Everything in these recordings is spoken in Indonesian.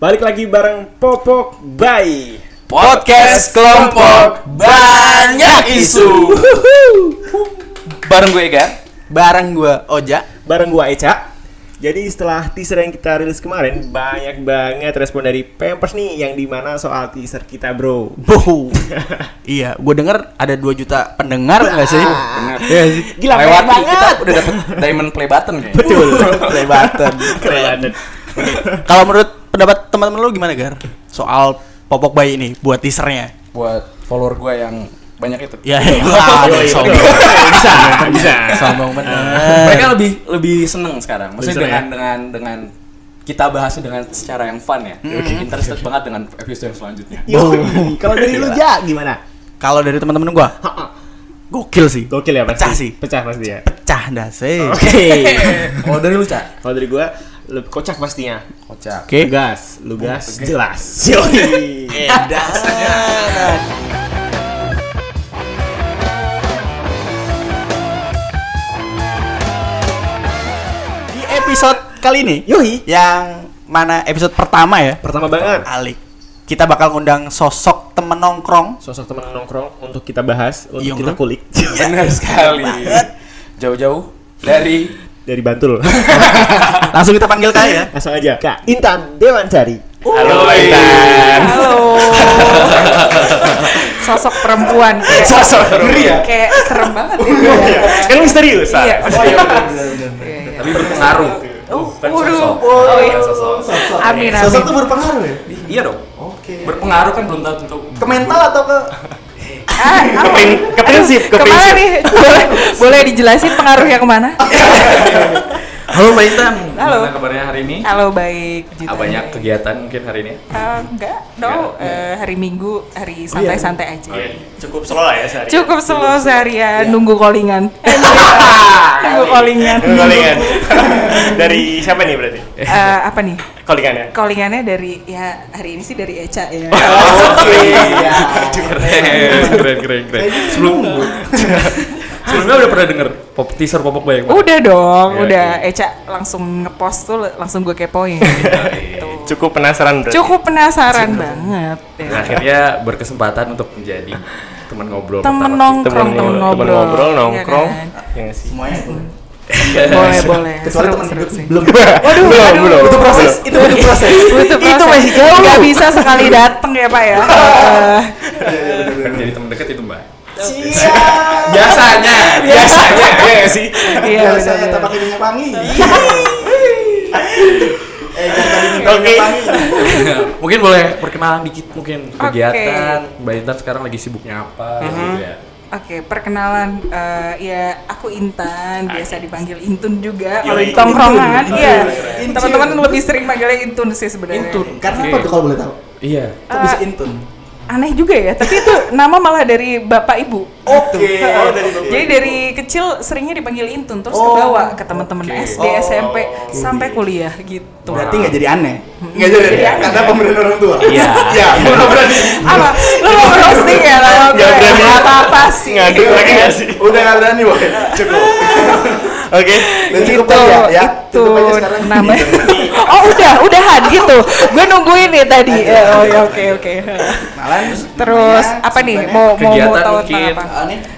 Balik lagi bareng Popok Bay. Podcast kelompok banyak isu. Bareng gue Ega. Bareng gua Oja. Bareng gua Eca. Jadi setelah teaser yang kita rilis kemarin banyak banget respon dari Pampers nih yang di mana soal teaser kita bro. Iya, gua denger ada 2 juta pendengar enggak sih? Bener. Iya. Gila Lewati banget. kita udah dapet diamond play button kayaknya. Betul. Play button. keren. Kalau menurut pendapat teman-teman lu gimana, Gar? Soal Popok Bayi ini buat teasernya. Buat follower gue yang banyak itu. Ya, ya. Yoi, sombong. betul. bisa, bisa. Sombong bener. Mereka lebih lebih seneng sekarang. Maksudnya Lebih dengan seneng dengan dengan kita bahas dengan secara yang fun ya. Interested banget dengan episode yang selanjutnya. Kalau dari lu Ja gimana? Kalau dari teman-teman gua, gokil sih. Gokil ya pasti. Pecah sih. Pecah pasti ya. Pecah dah sih. Oke. Kalau dari lu, Cak? Kalau dari gua lebih kocak pastinya. Kocak. Oke. Lugas, lugas, jelas. Yoi. Di episode kali ini, Yoi. yang mana episode pertama ya? Pertama banget. Alik. Kita bakal ngundang sosok temen nongkrong Sosok teman nongkrong untuk kita bahas, untuk Iya, kita kulik. Benar sekali. Jauh-jauh dari dari Bantul. Langsung kita panggil Kak ya. Langsung aja. Kak Intan Dewansari. Halo, Intan. Halo. Sosok perempuan kayak Sosok ngeri ya. kayak serem banget ya. Kan misterius. Iya. ah. Iya. Tapi berpengaruh. Oh, Bukan waduh. sosok. Oh, iya. Sosok. Amin amin. Sosok tuh berpengaruh ya? Iya dong. Oke. Berpengaruh kan belum tahu tentu. Ke mental atau ke Ah, Ke apa? prin- ke prinsip, ke Aduh, ke mana prinsip. nih? Boleh, boleh dijelasin pengaruhnya ke mana? Halo Mbak Intan. Halo. Gimana kabarnya hari ini? Halo baik. Ah, banyak kegiatan mungkin hari ini. Eh, enggak, no. Eh, hari Minggu hari santai-santai aja. Cukup slow lah ya sehari. Cukup slow seharian nunggu callingan. nunggu callingan. Callingan. dari siapa nih berarti? Eh, apa nih? Callingannya. Callingannya dari ya hari ini sih dari Eca ya. Oke. Keren, keren, keren, keren. Sebelum sebelumnya udah pernah denger pop teaser popok bayang Udah dong, Iya, udah. iya. Eca langsung ngepost tuh, langsung gue kepoin. Gitu. Cukup penasaran berarti. Cukup penasaran banget. ya. Nah, akhirnya berkesempatan untuk menjadi teman ngobrol Temen nongkrong, Temen temen ngobrol, ngobrol, ngobrol, Iya nongkrong. kan? Ya nggak sih. semuanya? Boleh, boleh. Kecuali teman hidup sih. belum. Waduh, Belum, belum. Itu proses, itu butuh proses. Butuh proses. Itu masih jauh. Nggak bisa sekali dateng ya Pak ya. Kan jadi teman dekat itu Siap. Biasanya, Biasanya ya sih. Iya, Biasanya tak pakai minyak wangi. Eh, jangan tadi minyak Oke. mungkin boleh perkenalan dikit mungkin kegiatan Mbak Intan sekarang lagi sibuknya apa gitu ya. Oke, perkenalan eh, ya aku Intan, biasa dipanggil Intun juga kalau Yoi, di tongkrongan. Iya. Teman-teman lebih sering manggilnya Intun sih sebenarnya. Intun. Karena Oke. apa tuh kalau boleh tahu? Iya. Kok bisa intun? Aneh juga ya, tapi itu nama malah dari bapak ibu. Oke. Oh, dari bapak Jadi ibu. dari kecil seringnya dipanggil Intun, terus Oh, kebawa ke teman-teman oke. SD, Oh, SMP oke. sampai kuliah gitu. Berarti nggak jadi aneh. Nggak jadi Jadi aneh. Karena pemberian orang tua. Iya. Iya. Gua nggak berani. Apa? Lu mau roasting ya gue? Nggak berani. Nggak apa-apa sih. Nggak sih? Udah nggak berani boy. Cukup. Oke. Cukup gitu, aja ya. itu namanya. oh udah, udahan gitu. Gue nungguin nih tadi. Ya, oh ya oke oke. Malah Terus apa nih? Mau mau mau tahu tentang apa?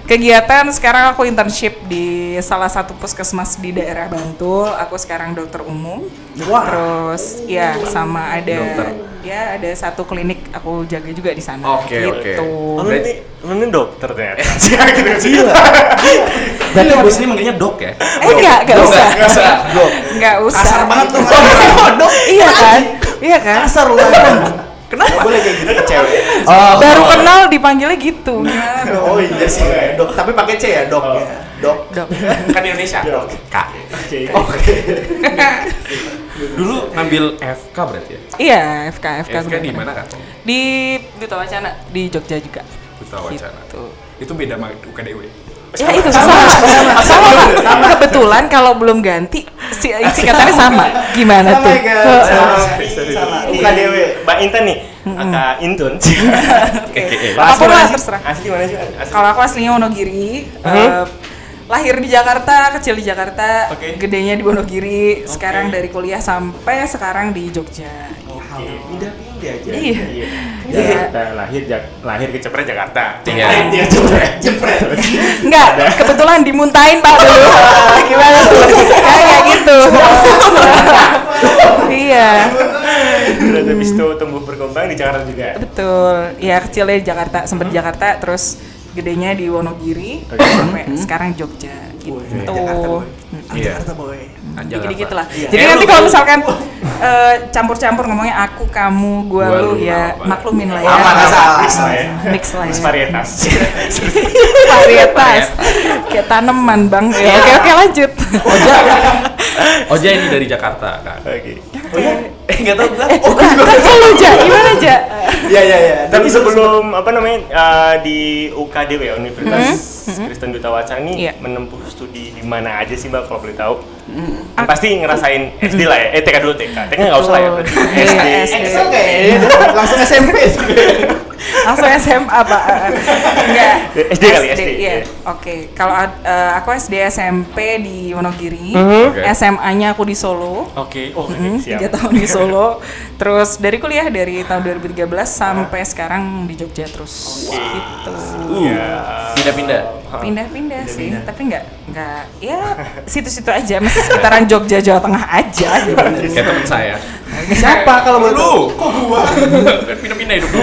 Kegiatan sekarang aku internship di salah satu puskesmas di daerah Bantul. Aku sekarang dokter umum. Wah. Terus ya sama ada Dokter. ya ada satu klinik aku jaga juga di sana. Oke, gitu. Oh, lu ini lu ini dokter ternyata. Gila. Berarti lo di sini manggilnya dok ya? Eh enggak, enggak Dok, usah. nggak usah. Enggak usah. Kasar banget tuh. Dok, iya kan? Iya kan? Kasar lu. Kenapa? boleh kayak gitu ke cewek. Oh. Baru kenal dipanggilnya gitu. Oh iya sih, dok. Tapi pakai C ya, dok. ya. Dok. Dok. Kan Indonesia. Kak. Oke. Oke. Dulu ngambil FK berarti ya? Iya, FK, FK. FK di mana kak? Di Duta Wacana di Jogja juga. Duta Wacana. Gitu. Itu beda sama UKDW. Ya itu sama, sama, sama, Pak. Kebetulan kalau belum ganti si singkatannya sama. Gimana Oh tuh? Sama. Sorry. Sama. Ini Bukan dewe. Mbak Intan nih, Intun. Apa pun Asli lah mana sih? terserah. Asli mana sih? Kalau aku aslinya Wonogiri. Hmm? eh, lahir di Jakarta, kecil di Jakarta, Oke. gedenya di Wonogiri, sekarang dari kuliah sampai sekarang di Jogja. Oke, pindah-pindah aja. Iya. Jakarta, lahir Jak- lahir ke Cepret Jakarta. Iya. Iya, Cepret, Cepret. Enggak, kebetulan dimuntahin Pak dulu. Gimana tuh? Kayak gitu. iya, Terus habis itu tumbuh berkembang di Jakarta juga. betul. Ya kecilnya di Jakarta, sempat di Jakarta, terus gedenya di Wonogiri, Oke. sampai sekarang Jogja gitu. Jakarta, boy. Mm. Iya. Jakarta boy. Dikit-dikit lah. Iya. Jadi Eh, nanti lu- kalau misalkan eh, campur-campur ngomongnya aku, kamu, gua, Gua, lu, lu, ya apa. maklumin lah ya. Aman, asal. Mix lah ya. Mix lah Mix ya. varietas. Varietas. Kayak tanaman, Bang. Ya, oke oke lanjut. Oja ini dari Jakarta kan. Oke. Eh nggak tahu gua. Oh, kan kalau Ja, gimana Ja? Iya iya iya. Tapi sebelum apa namanya eh, di UKDW ya Universitas Kristen Duta Wacana ini Iya. menempuh studi di mana aja sih Mbak kalau boleh tahu? Kan Pasti ngerasain SD lah ya. Eh TK dulu TK. TK nggak usah lah ya. Iya, SD. SD. Excel kayaknya langsung SMP. Langsung SMA, Pak. Enggak. SD kali, SD. Iya. Iya. Oke, kalau eh, aku SD SMP di Wonogiri, Mhm. SMA-nya aku di Solo. Oke. Oh, Hmm, siap. tiga tahun di Solo. Terus dari kuliah dari tahun 2013 sampai sekarang di Jogja terus. Gitu. Iya. Pindah-pindah. Pindah-pindah sih, tapi nggak nggak ya situ-situ aja, masih sekitaran Jogja Jawa Tengah aja gitu. Kayak temen saya. Siapa kalau boleh Lu. Kok gua? Kan pindah-pindah hidup lu.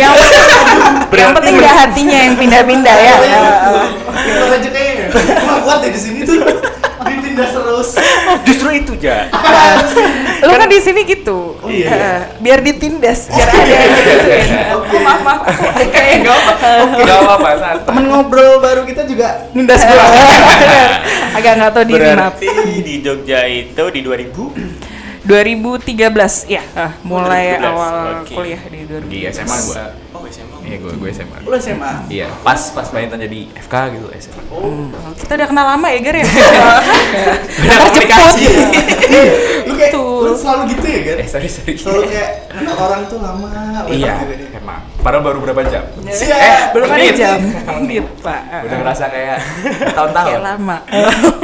yang, yang penting nggak hatinya yang pindah-pindah ya. Kita aja kayaknya. Gua kuat deh di sini tuh. Terus. Justru itu ja. Lu kan di sini gitu, iya. Eh, biar ditindas, biar ada gituin. Oh maaf maaf, aku kayak nggak apa. Gak apa-apa. Temen ngobrol baru kita juga nindas gua. Agak nggak tahu diri maaf. Berarti di Jogja itu di 2000 2013 ya, mulai 2013, awal oke. kuliah di 2013. Di SMA gua. Iya, gue gue SMA. Lu SMA. Iya, pas pas pengen jadi FK gitu SMA. Oh, kita udah kenal lama ya, Gar ya? Udah Terjemput. Lu kayak Betul. lu selalu gitu ya, kan? Eh, sorry sorry. Selalu kayak kenal orang tuh lama. Iya, emang. Padahal baru berapa jam? Siap. Belum ada menit. jam. Gitu, Pak. Udah ngerasa kayak Kayak tahun-tahun. lama.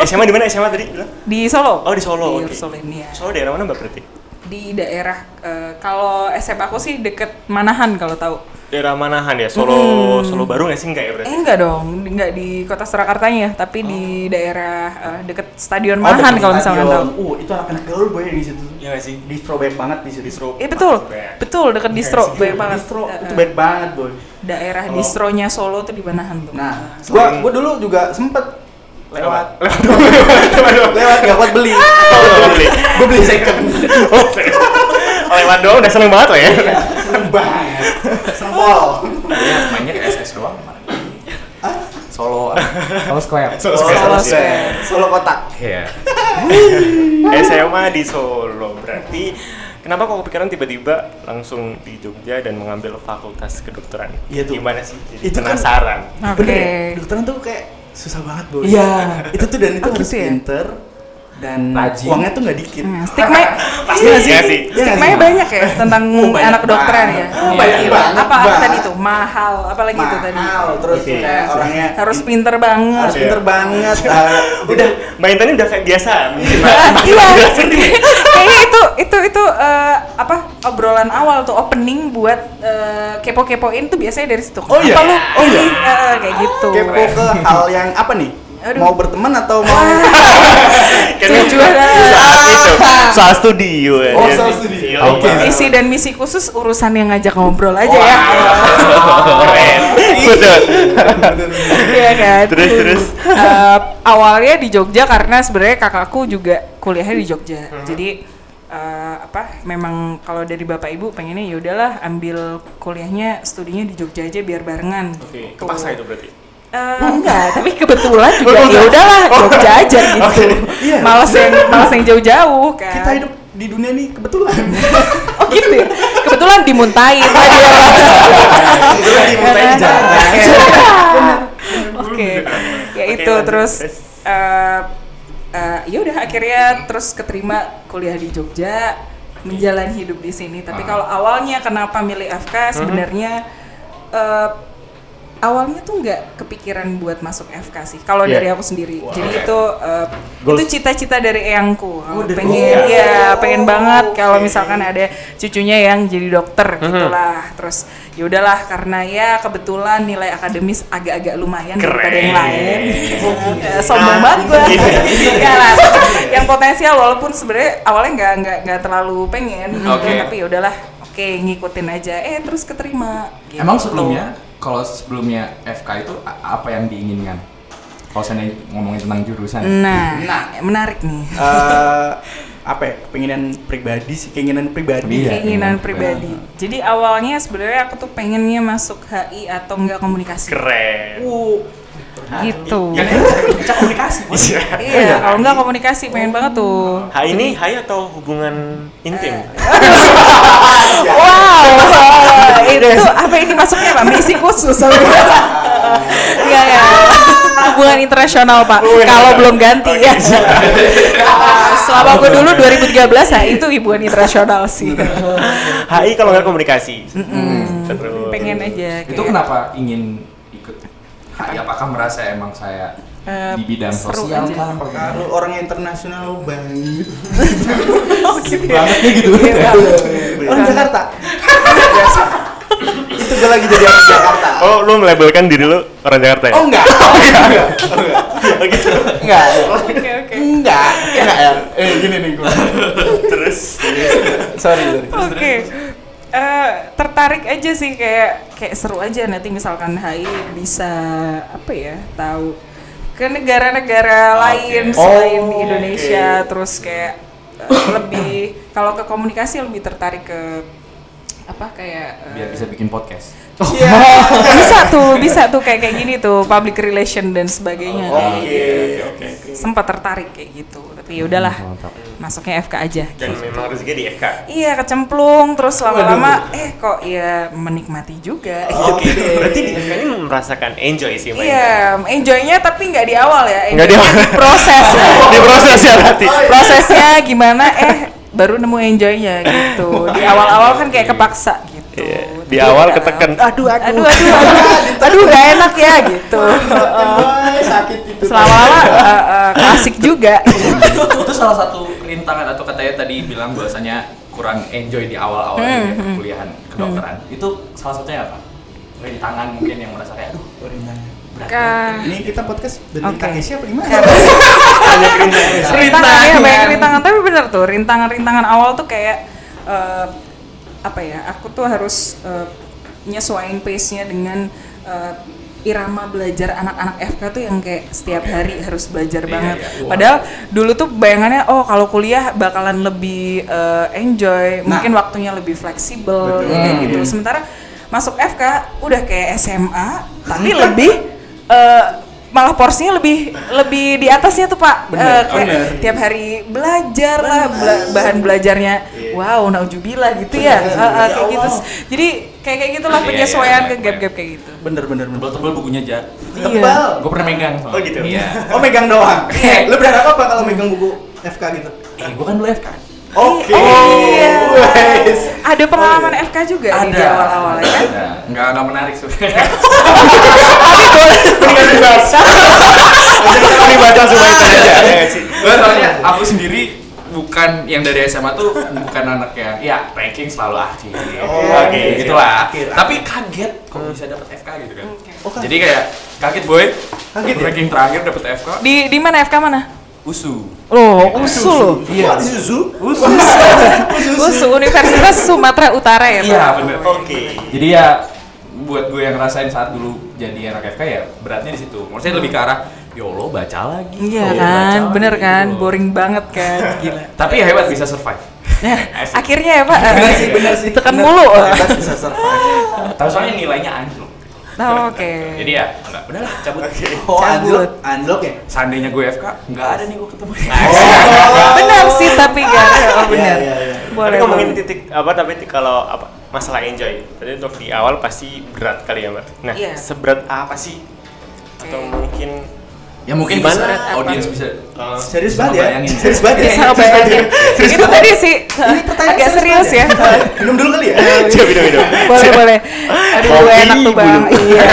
SMA di mana SMA tadi? Di Solo. Oh, di Solo, Di oke. Solo ini ya. Solo daerah mana Mbak berarti? Di daerah eh, kalau SMA aku sih deket Manahan kalau tahu. Daerah Manahan ya? Solo Solo Baru nggak sih enggak ya Eh berarti? enggak dong, enggak di kota Surakartanya, tapi di daerah eh, deket Stadion Oh, Manahan kalau misalkan stadion. tahu. Uh, itu anak-anak gaul boy di situ. Iya nggak sih? Distro banyak banget di situ. Distro. Eh betul, Surabaya. betul deket distro, banyak banget. Distro Eh, itu eh, banyak banget boy. daerah Kalau- distronya Solo tuh di Manahan tuh. Nah, gua gua dulu juga sempet lewat Lewat. Lewat lewat gak kuat beli. Oh, beli. Gua beli second. Oh, lewat dong udah seneng banget loh ya. Seneng banget. Sempol. Iya, mainnya ke SS doang. Solo. Solo Square. Solo Solo Square. Square. Solo kotak. Iya. SMA di Solo. Berarti kenapa kok kepikiran tiba-tiba langsung di Jogja dan mengambil fakultas kedokteran? Iya tuh. Gimana sih? Jadi Itu kan- penasaran. Oke. Bener ya? Dokteran tuh kayak susah banget boy. Iya. Itu tuh dan itu Oh, harus gitu ya? pinter dan Rajin. uangnya tuh nggak dikit. Nah, stigma Pasti iya iya sih. Iya Stigma sih? banyak ya tentang Oh, banyak anak kedokteran ya. banget. Banyak Iya. banget, Apa apa Bang. tadi tuh? Mahal, apalagi itu tadi? Mahal, terus Oke. kayak orangnya Harus pinter banget. harus Iya. pinter banget. ah, Udah, Mbak Intan ini udah kayak biasa. Iya, kayaknya itu itu itu eh, apa obrolan awal tuh opening buat eh, kepo-kepoin tuh biasanya dari situ. Oh iya? Apa lu? Oh iya? ini? Eh, kayak gitu. kepo ke hal yang apa nih? Aduh. Mau berteman atau mau Kan Tujuan. saat itu soal studio ya. Oh, Iya soal sih. studio. Iya, Oke. Pak. Visi dan misi khusus urusan yang ngajak ngobrol aja ya. Keren. Betul. Iya kan. Terus terus. Eh, awalnya di Jogja karena sebenarnya kakakku juga kuliahnya di Jogja. Hmm. Jadi eh, apa? Memang kalau dari bapak ibu pengennya ya udahlah ambil kuliahnya studinya di Jogja aja biar barengan. Oke, Gitu. kepaksa itu berarti. Eh, enggak, tapi kebetulan juga ya udahlah Jogja aja gitu. Oke. Iya. Malas yang malas yang jauh-jauh kan. kita hidup di dunia nih kebetulan. Oh gitu ya. Kebetulan dimuntahin tadi. Kebetulan dimuntahin Kan? jangan. Oke. Ya itu terus eh eh, ya udah akhirnya terus keterima kuliah di Jogja menjalani hidup di sini. Tapi Ah. kalau awalnya kenapa milih FK sebenarnya eh, awalnya tuh nggak kepikiran buat masuk FK sih. Kalau Iya. dari aku sendiri. Jadi itu uh, Goals. itu cita-cita dari eyangku. Kalau dari- pengen oh. ya pengen banget kalau oke. misalkan ada cucunya yang jadi dokter gitulah. Terus ya udahlah karena ya kebetulan nilai akademis agak-agak lumayan daripada yang lain. Ya, sombong banget gue. ya lah. Yang potensial walaupun sebenarnya awalnya nggak nggak nggak terlalu pengen. gitu, Oke. Tapi ya udahlah. Oke, ngikutin aja. Eh, terus keterima. gitu. Emang sebelumnya kalau sebelumnya FK itu apa yang diinginkan? Kalau saya ngomongin tentang jurusan. Nah, menarik nih. Eh, apa ya? Keinginan pribadi sih, keinginan pribadi. Iya. Keinginan keinginan pribadi. Jadi awalnya sebenarnya aku tuh pengennya masuk HI atau enggak komunikasi. Keren. Uh, Gitu. cak komunikasi. Bos. Iya, kalau enggak komunikasi pengen banget tuh. Hai ini hai atau hubungan intim? Wow, itu apa ini masuknya Pak? Misi khusus. Iya ya. Hubungan internasional Pak. Kalau belum ganti ya. Selama aku dulu 2013 ya itu hubungan internasional sih. HI kalau nggak komunikasi. Terus. Pengen aja. Itu kayak- kenapa ingin HI? Apakah merasa emang saya Eh, di bidang sosial kan? Kalau orang internasional banget. Oh gitu ya. Bangetnya gitu. Iya, Pak. Orang Jakarta. Biasa. Itu gue lagi jadi orang Jakarta. Oh, lu melabelkan diri lu orang Jakarta ya? Oh enggak. Oh enggak. Oh, gitu. Enggak. Oke oke. Enggak. Enggak ya. Eh gini nih gue. Terus Sorry, sorry. Oke. Eh, tertarik aja sih kayak kayak seru aja nanti misalkan HI bisa apa ya tahu ke negara-negara lain selain di Oh, Indonesia oke. terus kayak eh, lebih kalau ke komunikasi lebih tertarik ke apa kayak eh, Biar bisa bikin podcast. bisa tuh bisa tuh kayak kayak gini tuh public relation dan sebagainya Oke, Kayak oke, oke. sempat tertarik kayak gitu tapi ya udahlah Mantap. masuknya FK aja dan memang rezeki di FK. Iya kecemplung terus lama-lama eh kok ya menikmati juga. Oke, berarti di FK ini merasakan enjoy sih mainnya. Iya, enjoynya tapi nggak di awal ya. Nggak di awal. proses. Di proses ya berarti. Prosesnya gimana? Eh baru nemu enjoynya gitu. Di awal-awal kan kayak kepaksa gitu. Iya, di Tapi awal ya, ketekan. Aduh, Aduh, aduh, aduh, aduh, gak enak ya gitu. Boy, sakit itu. Selama-lama eh, eh, klasik juga. itu salah satu rintangan atau katanya tadi bilang bahwasanya kurang enjoy di awal-awal Hmm, ya, hmm. kuliahan kedokteran. Itu salah satunya apa? Rintangan mungkin yang merasa kayak aduh Ini kita podcast dari Oke. kakek siapa gimana? Banyak rintangan. rintangan ya banyak rintangan tapi bener tuh rintangan-rintangan awal tuh kayak eh, apa ya aku tuh harus eh, nyesuaiin pace-nya dengan eh, irama belajar anak-anak FK tuh yang kayak setiap hari harus belajar banget. Padahal dulu tuh bayangannya oh kalau kuliah bakalan lebih eh, enjoy, mungkin waktunya lebih fleksibel Betul. kayak gitu. Sementara masuk FK udah kayak SMA tapi lebih eh, malah porsinya lebih lebih di atasnya tuh Pak. Bener, Eh, kayak bener. tiap hari belajar lah bela- bahan belajarnya wow naujubillah gitu ya Eh, eh, kayak gitu jadi kayak kayak gitulah Iya, penyesuaian iya, ke iya. gap-gap kayak gitu Bener bener bener. tebel-tebel bukunya aja. Tebal. Gue pernah megang. Oh, gitu? Iya. Oh megang doang. Lu berharap apa kalau megang buku FK gitu? Eh, gue kan dulu FK. Oke. Oh, iya. Wes. ada pengalaman FK juga di, di awal-awal ya Ada. Nggak nggak menarik sebenarnya. Mendingan dibahas. Mendingan dibaca semua itu aja. ya nggak sih? Gue soalnya aku sendiri bukan yang dari SMA tuh bukan anak yang ya ranking selalu akhir. Oh, oke. gitulah. Akhir. Tapi kaget kok bisa dapat FK gitu kan. Oh, kaget. Jadi kayak kaget boy. Kaget ya? ranking terakhir dapat FK. di di mana FK mana USU. oh usul Iya. Susu. USU. usul Universitas Sumatera Utara ya Pak Iya bener. Oke. Jadi ya buat gue yang ngerasain saat dulu jadi anak FK ya beratnya di situ. Maksudnya lebih ke arah ya Allah baca lagi. iya Oh, kan baca lagi bener kan gitu. boring banget kan gila Tapi ya hebat bisa survive. Nah, akhirnya ya Pak Bener sih, bener sih. Bener. mulu Hebat bisa survive. Tahu soalnya nilainya anjlok. Oh, oke Jadi ya enggak udahlah cabut. Oh, Cabut. unlock, unlock ya? Seandainya gue FK, nggak ada nih gue ketemu. benar sih tapi gak oh benar Iya, iya, iya. boleh Tapi ngomongin titik apa tapi kalau apa masalah enjoy. Tadi untuk di awal pasti berat kali ya mbak. Nah Iya. seberat apa sih? Atau Oke. mungkin Ya mungkin Gimana? bisa audiens bisa uh, Serius banget ya? ngebayangin. Serius banget ya? bisa bayangin itu tadi sih Ini pertanyaan agak serius ya Minum dulu kali ya? coba minum minum. boleh boleh aduh Kopi enak tuh bang iya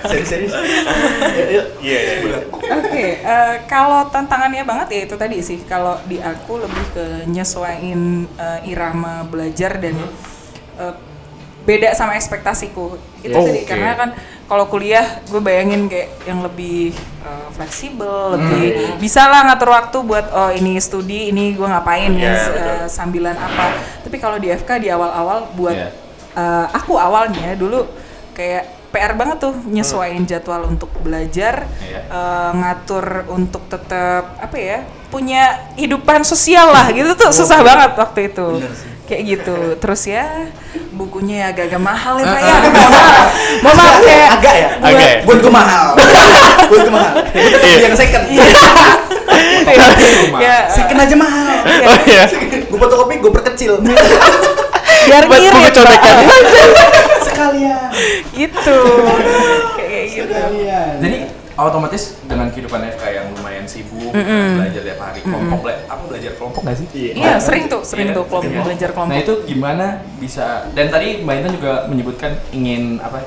Serius-serius. Yuk, yuk. Iya, iya, iya. Oke, eh, kalau tantangannya banget ya itu tadi sih. Kalau di aku lebih ke nyesuaiin eh, irama belajar dan eh, beda sama ekspektasiku. Itu Oh, tadi oke. karena kan kalau kuliah gue bayangin kayak yang lebih eh, fleksibel, lebih bisa lah ngatur waktu buat oh ini studi, ini gue ngapain nih Iya, s- betul. eh, sambilan apa. Tapi kalau di FK di awal-awal buat Iya. eh, aku awalnya dulu kayak PR banget tuh nyesuaiin jadwal untuk belajar, Iya. eh, ngatur untuk tetap apa ya punya hidupan sosial lah gitu tuh susah banget waktu itu kayak gitu terus ya bukunya ya agak-agak mahal ya pak ya mohon maaf kayak Agak ya? buat- Agak. Buat gue mahal. Buat gue mahal. Gue tetap yang second. ya Second aja mahal. Oh iya. Gue fotokopi gue perkecil. biar Buat ngirit contekan. Sekalian. gitu kayak gitu Sekalian. Jadi otomatis dengan kehidupan FK yang lumayan sibuk, belajar tiap hari, kelompok bela- apa belajar kelompok nggak sih? iya sering tuh sering Iya, tuh kelompok iya. belajar kelompok Nah itu gimana bisa? Dan tadi Mbak Intan juga menyebutkan ingin apa?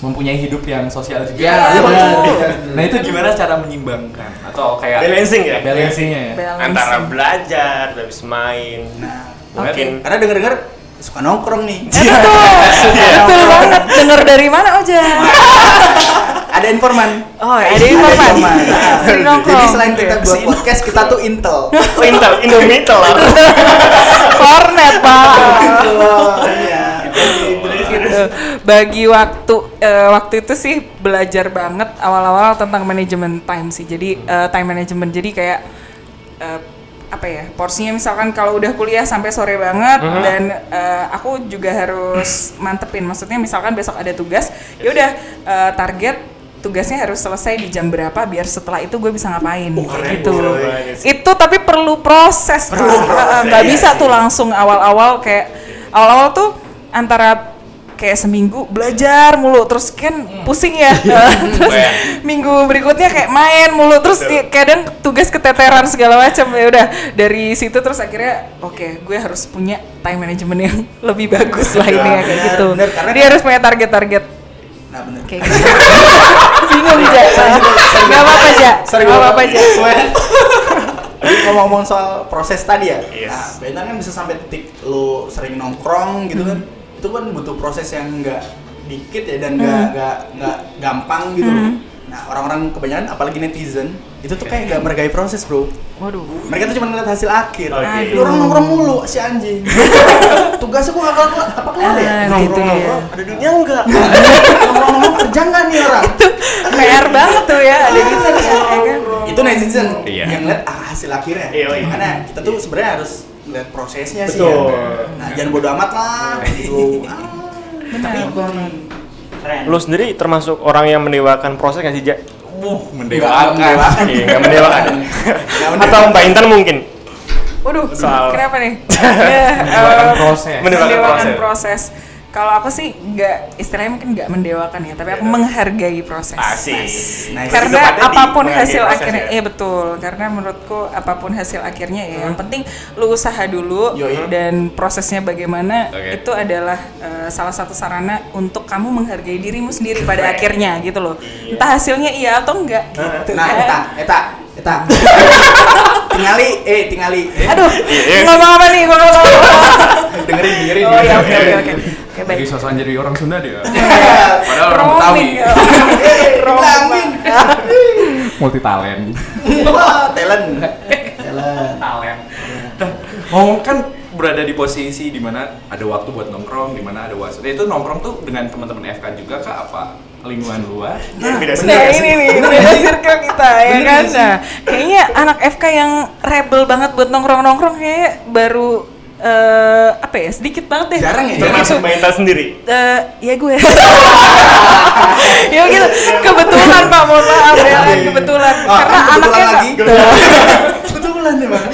Mempunyai hidup yang sosial juga. Ya, Iya, benar. betul. Nah itu gimana cara menyimbangkan atau kayak Balancing ya? Balancingnya ya. Balance. Antara belajar, habis main. Nah, Mungkin karena denger-denger suka nongkrong nih. Betul, betul banget. Denger dari mana Oja? Ada informan. Oh, ada informan. Nah, Sering nongkrong. Jadi selain kita buat podcast, kita tuh intel. oh, Intel, Indomie lah. Kornet, Pak. Iya. gitu. Bagi waktu eh, waktu itu sih belajar banget awal-awal tentang manajemen time sih. Jadi eh, time management. Jadi kayak eh, apa ya? Porsinya misalkan kalau udah kuliah sampai sore banget dan eh, aku juga harus mantepin. Maksudnya misalkan besok ada tugas, ya udah eh, target tugasnya harus selesai di jam berapa biar setelah itu gue bisa ngapain kayak keren, gitu. keren. Itu tapi perlu proses, Pak. proses, nggak iya bisa tuh langsung awal-awal kayak awal-awal tuh antara kayak seminggu belajar mulu terus kan pusing ya. Terus minggu berikutnya kayak main mulu terus Betul. di- kadang tugas keteteran segala macam. Ya udah dari situ terus akhirnya oke gue harus punya time management yang lebih bagus lah ini ya kayak gitu. karena dia harus punya target-target. Nah, bener. kayak gitu. Bingung ja nggak apa-apa ja Sorry, nggak gua- apa-apa ja Jadi ngomong-ngomong soal proses tadi ya, Yes. nah, kan bisa sampai titik lu sering nongkrong gitu kan, Hmm. Itu kan butuh proses yang enggak dikit ya dan nggak Hmm. nggak nggak gampang gitu. loh. Nah orang-orang kebanyakan apalagi netizen itu tuh kayak nggak menghargai proses bro. waduh Mereka tuh cuma ngeliat hasil akhir. Lu orang nongkrong mulu si anjing. Tugasnya kok nggak kelar apa kelar ya? Ah, gitu dia. Ada dunia enggak? Nongkrong kerja nggak nih orang? PR banget tuh ya ada gitu ya, ya kan itu netizen Iya. yang ngeliat ah, hasil akhirnya Iya, iya. makanya kita tuh sebenarnya harus ngeliat prosesnya sih Betul. ya. nah jangan bodo amat lah gitu ah, benar banget keren Lu sendiri termasuk orang yang mendewakan proses nggak sih, Ja? Wuh, Nggak mendewakan. mendewakan. Iya, nggak mendewakan. Atau Mbak Intan mungkin? Waduh, Soal- kenapa nih? ya, Mendewakan eh, proses. Mendewakan mendewakan proses. proses. Kalau aku sih nggak, istilahnya mungkin nggak mendewakan ya, tapi aku menghargai proses. Asik. Nah, Karena apa pun hasil akhirnya, ya. iya betul. Karena menurutku apa pun hasil akhirnya ya, yang penting lu usaha dulu Yoi. dan prosesnya bagaimana Oke. itu adalah eh, salah satu sarana untuk kamu menghargai dirimu sendiri pada akhirnya gitu loh. Entah hasilnya iya atau enggak. Gitu, nah kan. eta eta eta tingali eh tingali Aduh, Iya, iya ngomong apa nih? Ngomong apa? dengerin dengerin Oh iya, oke oke oke. Baik. sosokan jadi orang Sunda dia. Padahal orang Betawi. Roaming. Lamin. Multi talent. Wah, talent talent Talent. Nah, ngomong kan berada di posisi di mana ada waktu buat nongkrong, di mana ada waktu. Itu nongkrong tuh dengan teman-teman FK juga kah apa lingkungan luar? Iya, beda Nah sendiri. ini nih, beda circle kita ya kan. Nah, kayaknya anak FK yang rebel banget buat nongkrong-nongkrong kayak baru eh, apa ya sedikit banget deh. Jarang ya? Termasuk Mbak Intan sendiri. Eh, ya gue. ya gitu. Kebetulan Pak, mohon maaf ya kan kebetulan. Ah, Karena kebetulan anaknya lagi. kebetulan ya bang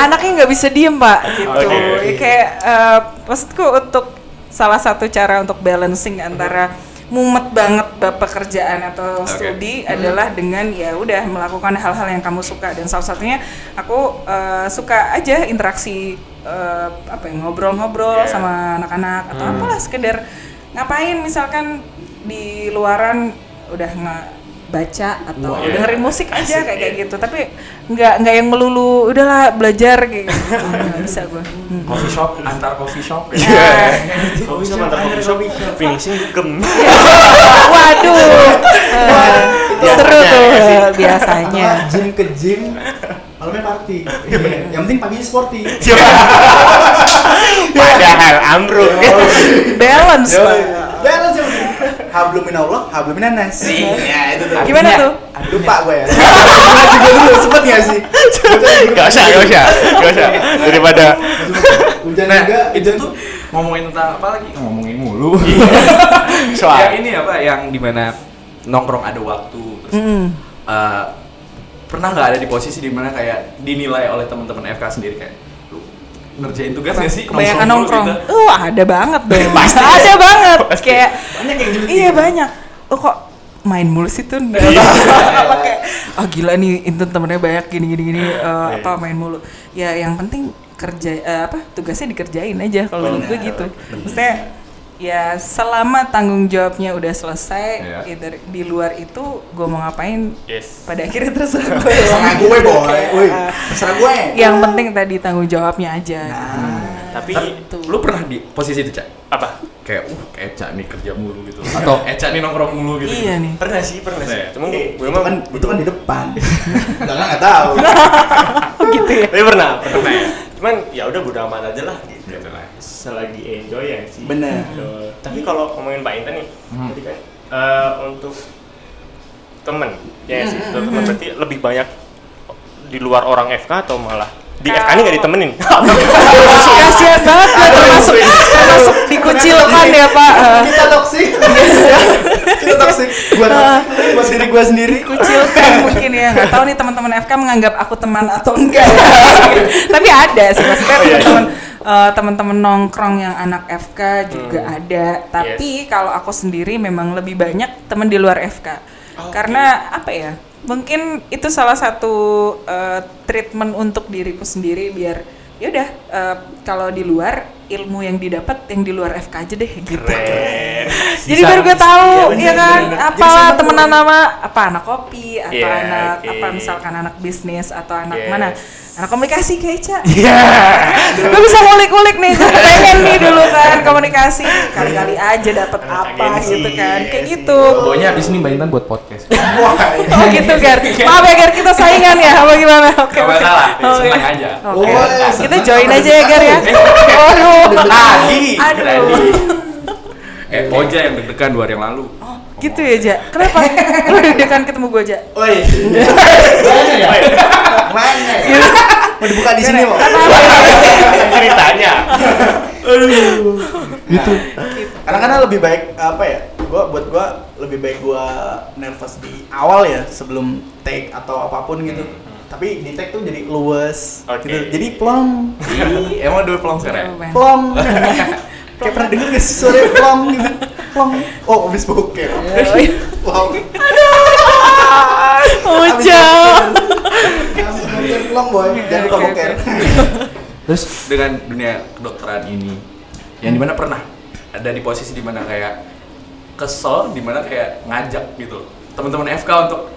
anaknya nggak bisa diem pak gitu. Ya, kayak eh, maksudku untuk salah satu cara untuk balancing antara mumet banget bab pekerjaan atau Oke. studi adalah dengan ya udah melakukan hal-hal yang kamu suka dan salah satunya aku eh, suka aja interaksi eh, apa ya ngobrol-ngobrol Yeah. sama anak-anak atau apalah sekedar ngapain misalkan di luaran udah nggak baca atau Wow. dengerin musik aja Asik, kayak kayak iya. gitu. Tapi nggak nggak yang melulu udahlah belajar kayak gitu. Nggak bisa gue coffee shop antar coffee shop Iya. ya. Kalau bisa mantap coffee shop, finishing dugem. waduh. Eh, seru Biasanya, tuh ya biasanya. Gym ke gym malamnya party. Yang penting paginya sporty. Padahal ambruk. balance hablum minallah hablum minanas ya itu tuh gimana tuh lupa gue ya Ngaji gue dulu sempet gak sih Gak usah, gak usah, gak usah. Daripada hujan Nah, juga itu tuh ngomongin tentang apa lagi? Ngomongin mulu. soal yang ini apa yang di mana nongkrong ada waktu terus Mm. eh, pernah nggak ada di posisi di mana kayak dinilai oleh teman-teman FK sendiri kayak ngerjain tugas nggak sih? Kebanyakan nongkrong gitu?" oh ada banget dong. Pasti. ada banget. Pasti. kayak banyak yang gitu iya banyak. Oh kok main mulu sih tuh apa kayak oh gila nih Intun temennya banyak gini gini gini eh, Iya. apa main mulu. Ya yang penting kerja eh, apa tugasnya dikerjain aja kalau menurut gue gitu. maksudnya ya selama tanggung jawabnya udah selesai Iya. either di luar itu gue mau ngapain Yes. pada akhirnya terserah gue terserah gue boy Woi, eh, terserah gue yang penting tadi tanggung jawabnya aja Tapi Gitu. lu pernah di posisi itu cak apa? kayak uh kayak Eca nih kerja mulu gitu atau Eca nih nongkrong mulu gitu iya nih Pernah sih, pernah sih. Iya. Cuman Eh, gue itu mah kan itu kan di depan enggak nggak tahu oh gitu ya Tapi pernah, pernah ya. Cuman ya udah bodo amat aja lah gitu. Gitu lah. Selagi enjoy ya sih. Bener. Gitu. Tapi kalau ngomongin Mbak Intan nih, Hmm. tadi kan eh, untuk temen, ya sih. Untuk temen berarti lebih banyak di luar orang FK atau malah di FK ini nggak ditemenin? kasihan banget gue termasuk termasuk dikucilkan ya pak kita toksik kita toksik gue toksik buat diri gue sendiri dikucilkan mungkin ya nggak tahu nih teman-teman FK menganggap aku teman atau enggak ya. tapi ada sih maksudnya Oh, iya. teman-teman eh, teman-teman nongkrong yang anak FK juga ada. Tapi kalau aku sendiri memang lebih banyak teman di luar FK karena apa ya mungkin itu salah satu eh, treatment untuk diriku sendiri biar yaudah eh, kalau di luar ilmu yang didapat yang di luar FK aja deh gitu. Keren. jadi baru gue tahu bener, ya kan? bener. apa temenan nama apa anak kopi atau Iya, anak oke. apa misalkan anak bisnis atau anak Yes. mana anak komunikasi kayak Ica Iya. gue bisa ngulik-ngulik nih gue pengen nih dulu kan komunikasi. Kali-kali aja dapat apa agensi, gitu kan kayak yes, gitu. Pokoknya abis ini Mbak Intan buat podcast. Wah oh gitu Gar. Maaf ya Gar kita saingan ya apa gimana? Oke Gak oke. masalah, Oke. senang aja. Oke. Oh, kita join aja ya Gar ya. Aduh. Tadi, Aduh. Eh, Oja yang deg-degan dua hari yang lalu. Gitu ya Ja. Kenapa? Lu deg-degan ketemu gue Ja? Woi. Mana ya? Mau dibuka di sini mau Ceritanya. gitu. Kadang-kadang lebih baik apa ya gua buat gua lebih baik gua nervous di awal ya sebelum take atau apa pun gitu. Tapi di take tuh jadi luwes Oke. gitu. jadi plong. Emang dua pelong sekarang. ya? plong kayak pernah denger gak sih suara plong gitu? Plong. Oh abis boker plong. Oja abis boker plong boy. Jangan lupa Oke, oke. boker Terus dengan dunia kedokteran ini, yang di mana pernah ada di posisi di mana kayak kesel, di mana kayak ngajak gitu. Teman-teman FK untuk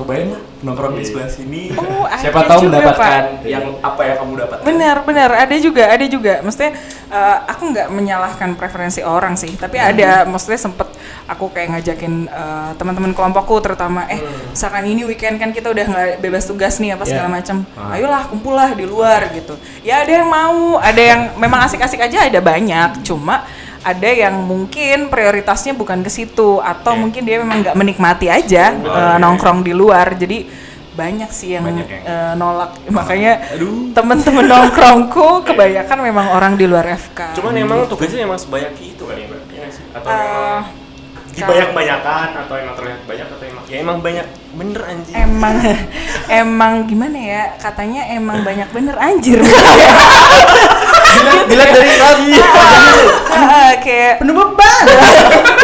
cobain lah nongkrong di sebelah sini. Oh, Siapa tahu juga, mendapatkan yang apa yang kamu dapatkan. Benar, benar. Ada juga, ada juga. Maksudnya eh, aku nggak menyalahkan preferensi orang sih, tapi ada maksudnya sempet aku kayak ngajakin eh, teman-teman kelompokku terutama eh misalkan ini weekend kan kita udah nggak bebas tugas nih apa segala macam. Ayolah kumpul lah di luar gitu. Ya ada yang mau, ada yang memang asik-asik aja ada banyak. Cuma ada yang mungkin prioritasnya bukan ke situ atau mungkin dia memang nggak menikmati aja eh, nongkrong di luar. Jadi banyak sih yang, Banyak yang- eh, nolak makanya Aduh. temen-temen nongkrongku kebanyakan memang orang di luar FK Cuman emang tugasnya emang sebanyak itu kan ya, Mbak? Iya sih? Atau memang kalau- dibanyak-banyakan atau emang terlihat banyak atau emang ya emang banyak bener anjing. emang emang gimana ya? Katanya emang banyak bener anjir. Dilihat dari Ah, kayak penuh beban.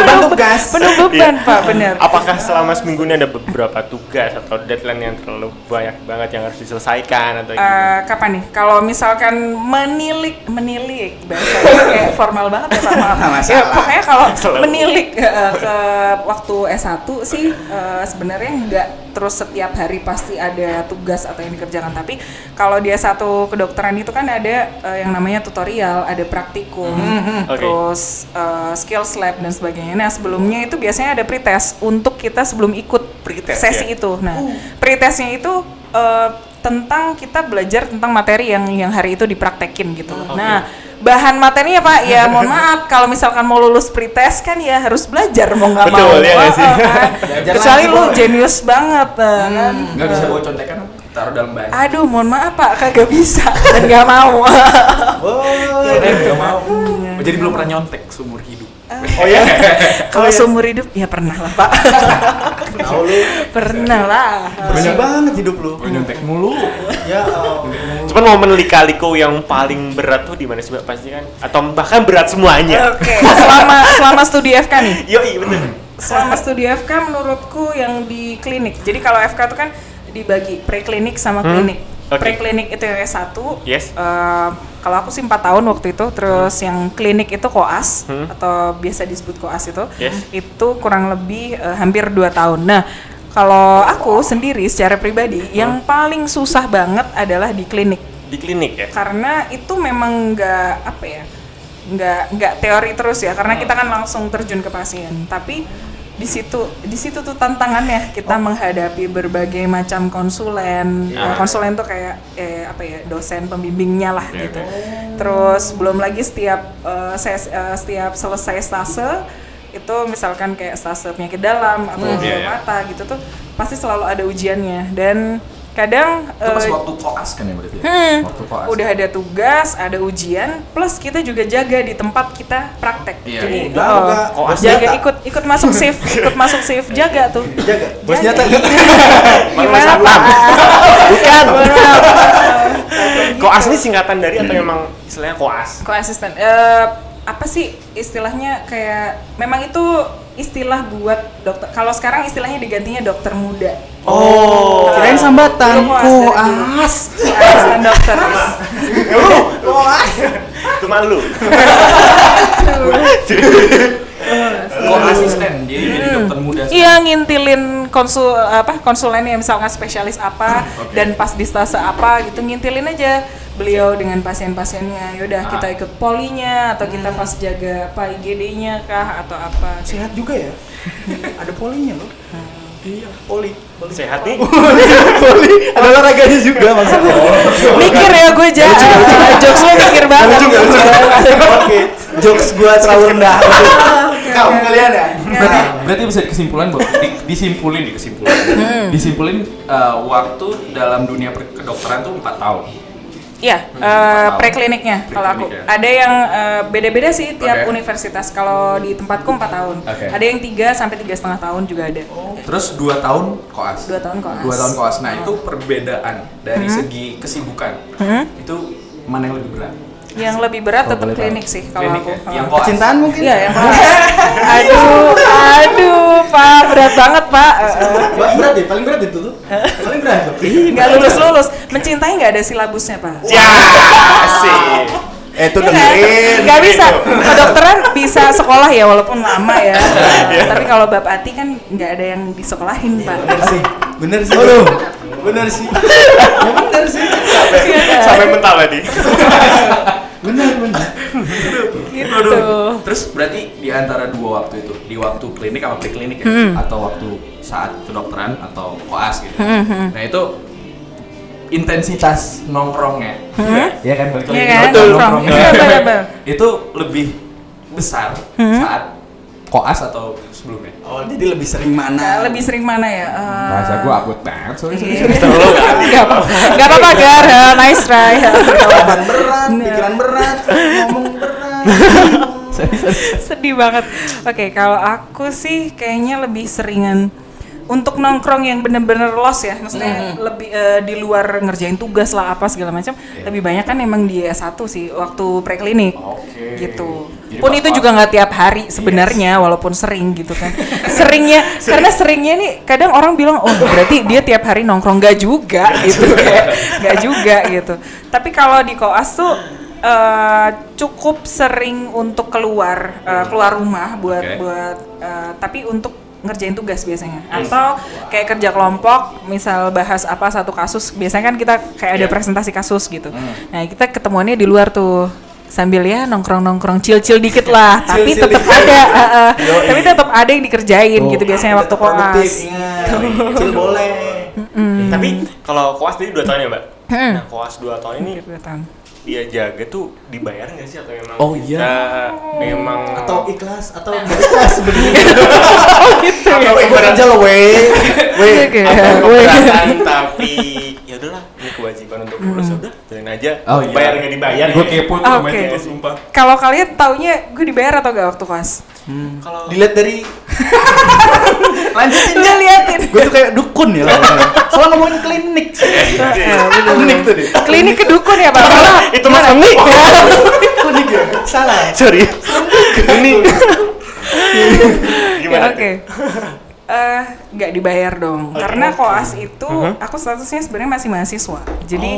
Beban tugas. Penuh beban pak benar Apakah selama seminggu ini ada beberapa tugas atau deadline yang terlalu banyak banget yang harus diselesaikan atau gimana? Eh, kapan nih? Kalau misalkan menilik, menilik bahasanya kayak formal banget ya Pak maaf. Ya, pokoknya kalau menilik eh, ke waktu S1 sih eh, sebenarnya nggak terus setiap hari pasti ada tugas atau yang dikerjakan. Tapi kalau dia satu kedokteran itu kan ada eh, yang namanya tutorial, ada praktikum, Oke. terus eh, skills lab dan sebagainya. Nah sebelumnya itu biasanya ada pretest untuk kita sebelum ikut Pretest, sesi ya? itu. Nah, pretestnya itu eh, tentang kita belajar tentang materi yang yang hari itu dipraktekin gitu. Nah, bahan materinya Pak, ya mohon maaf kalau misalkan mau lulus pretest kan ya harus belajar mau nggak mau. Betul, ya sih? Oh, oh, kan. Kecuali lu jenius banget eh, kan. Nggak bisa bawa contekan, taruh dalam bag. Aduh, mohon maaf Pak, kagak bisa dan nggak mau. Oh, nggak mau. Jadi belum pernah nyontek seumur hidup. Oh ya? kalau seumur hidup ya pernah lah Pak. Tahu lu pernah lah. bersih banget hidup lu. Gue nyontek mulu. Ya, oh. Cuman momen lika-liku yang paling berat tuh di mana sih Mbak pasti kan? Atau bahkan berat semuanya? Oke, selama selama studi FK nih. Yoi, bener. Selama studi FK menurutku yang di klinik. Jadi kalau FK itu kan dibagi preklinik sama Hmm, oke. Preklinik itu yang S1. Yes. Eh, kalau aku sih 4 tahun waktu itu. Terus yang klinik itu koas Hmm. atau biasa disebut koas itu. Yes. Itu kurang lebih eh, hampir 2 tahun. Nah, kalau aku sendiri secara pribadi yang paling susah banget adalah di klinik Di klinik ya? karena itu memang nggak apa ya nggak nggak teori terus ya karena kita kan langsung terjun ke pasien tapi di situ di situ tuh tantangannya kita menghadapi berbagai macam konsulen. Eh, konsulen tuh kayak eh, apa ya dosen pembimbingnya lah gitu. terus belum lagi setiap eh, ses- eh, setiap selesai stase itu misalkan kayak stase penyakit dalam atau Iya, iya. mata gitu tuh pasti selalu ada ujiannya. Dan kadang Itu pas eh, waktu koas kan ya berarti? ya? Hmm, Waktu koas. udah ada tugas, ada ujian, plus kita juga jaga di tempat kita praktek. Iya, Jadi iya. oh, Jaga, koas jaga nyata. ikut ikut masuk shift, ikut masuk shift, jaga tuh. Jaga. Bos nyata. Gimana Pak? Bukan. Koas ini singkatan dari atau memang istilahnya koas? Kok asisten? Eh, apa sih istilahnya kayak memang itu istilah buat dokter. Kalau sekarang istilahnya digantinya dokter muda. Oh, kirain sambatan. Koas dulu. Koas. Asisten dokter. Lu? Koas? Itu malu. Kok asisten? Jadi jadi dokter muda. Iya ngintilin konsul apa konsulennya misalkan spesialis apa Oke. dan pas di stase apa gitu ngintilin aja beliau dengan pasien-pasiennya yaudah Ah. kita ikut polinya atau kita pas jaga apa IGD-nya kah atau apa Sehat juga ya? Ada polinya loh. Iya, poli. poli. Sehat nih. poli. Ada olahraganya juga maksudnya. mikir ya gue ja jokes lo mikir banget Oke, jokes gua terlalu rendah. Kamu kalian ya? Berarti berarti bisa kesimpulan bu, di, disimpulin di kesimpulan. Disimpulin eh, waktu dalam dunia kedokteran tuh 4 tahun. Iya, Hmm, tahun. prekliniknya kalau aku. Ya. Ada yang eh, beda-beda sih tiap Oke. universitas. Kalau di tempatku 4 tahun. Oke. Ada yang 3 sampai tiga setengah tahun juga ada. Terus 2 tahun koas. Dua tahun koas. Dua tahun koas. Nah, itu perbedaan dari Hmm. segi kesibukan. Hmm? Itu mana yang lebih berat? Yang lebih berat tetap klinik sih kalau Klinik aku. ya? Yang koas. Cintaan mungkin? Iya, yang aduh, aduh, Pak, berat banget, Pak. Berat deh, paling berat itu tuh. Paling berat. Nggak lulus-lulus. Mencintai nggak ada silabusnya, Pak. Ya, sih. Eh, itu Iya kan? dengerin. Nggak bisa. Kedokteran bisa sekolah ya, walaupun lama ya. Tapi kalau bab hati kan nggak ada yang disekolahin, Pak. Bener sih. Bener sih. Aduh. Bener sih. Ya bener sih. Iya kan? Sampai mental tadi. Bener, bener. Gitu. Terus berarti di antara dua waktu itu, di waktu klinik sama preklinik ya, Hmm. atau waktu saat kedokteran atau koas gitu. Nah itu intensitas nongkrongnya, ya kan balik lagi ke kan? nongkrong. Nongkrong. Bener-bener. itu lebih besar saat koas atau sebelumnya. Oh, jadi lebih sering Nah, mana? lebih sering mana ya? Eh, Bahasa gua akut banget, sorry sorry. Iya. sorry. Nggak apa- nggak apa-apa, Gar. Ya, Nice try. Beban berat, pikiran berat, ngomong berat. Sorry, sorry. Sedih banget. Oke, kalau aku sih kayaknya lebih seringan untuk nongkrong yang bener-bener los ya, maksudnya lebih eh, di luar ngerjain tugas lah apa segala macam, lebih banyak kan emang di S1 sih waktu preklinik. Gitu. Pun itu juga nggak tiap hari sebenarnya walaupun sering gitu kan. Seringnya karena seringnya nih kadang orang bilang oh berarti dia tiap hari nongkrong nggak juga gitu kayak nggak juga gitu. Tapi kalau di koas tuh eh, cukup sering untuk keluar eh, keluar rumah buat Oke. buat eh, tapi untuk ngerjain tugas biasanya atau kayak kerja kelompok misal bahas apa satu kasus biasanya kan kita kayak ada presentasi kasus gitu nah kita ketemuannya di luar tuh sambil ya nongkrong nongkrong chill chill dikit lah tapi tetap ada uh, uh. Tapi tetap ada yang dikerjain gitu biasanya waktu koas ingat. Kecil boleh. Tapi kalau koas tadi dua tahun ya mbak. Hmm. Nah koas dua tahun ini Gitu, Tan. Dia jaga tuh dibayar nggak sih atau emang Oh, iya. kita emang Atau ikhlas atau nggak ikhlas sebenarnya. gitu ya Atau ikut aja loh, weh. Weh. Iya, atau keberatan tapi ya udahlah ini kewajiban untuk lulus ya udah jalanin aja Oh, iya. bayar nggak dibayar Gue ya. kepo tuh Ah, itu, sumpah. kalau kalian taunya gue dibayar atau gak waktu koas kalau Dilihat dari lanjutin Udah liatin Gue tuh kayak dukun ya. Soalnya ngomongin klinik. Klinik tuh deh. klinik kedukun ya pak itu mas Ami Klinik ya. Salah. sorry ini Ya, gimana Oke. Eh, nggak dibayar dong, karena koas itu aku statusnya sebenarnya masih mahasiswa. Jadi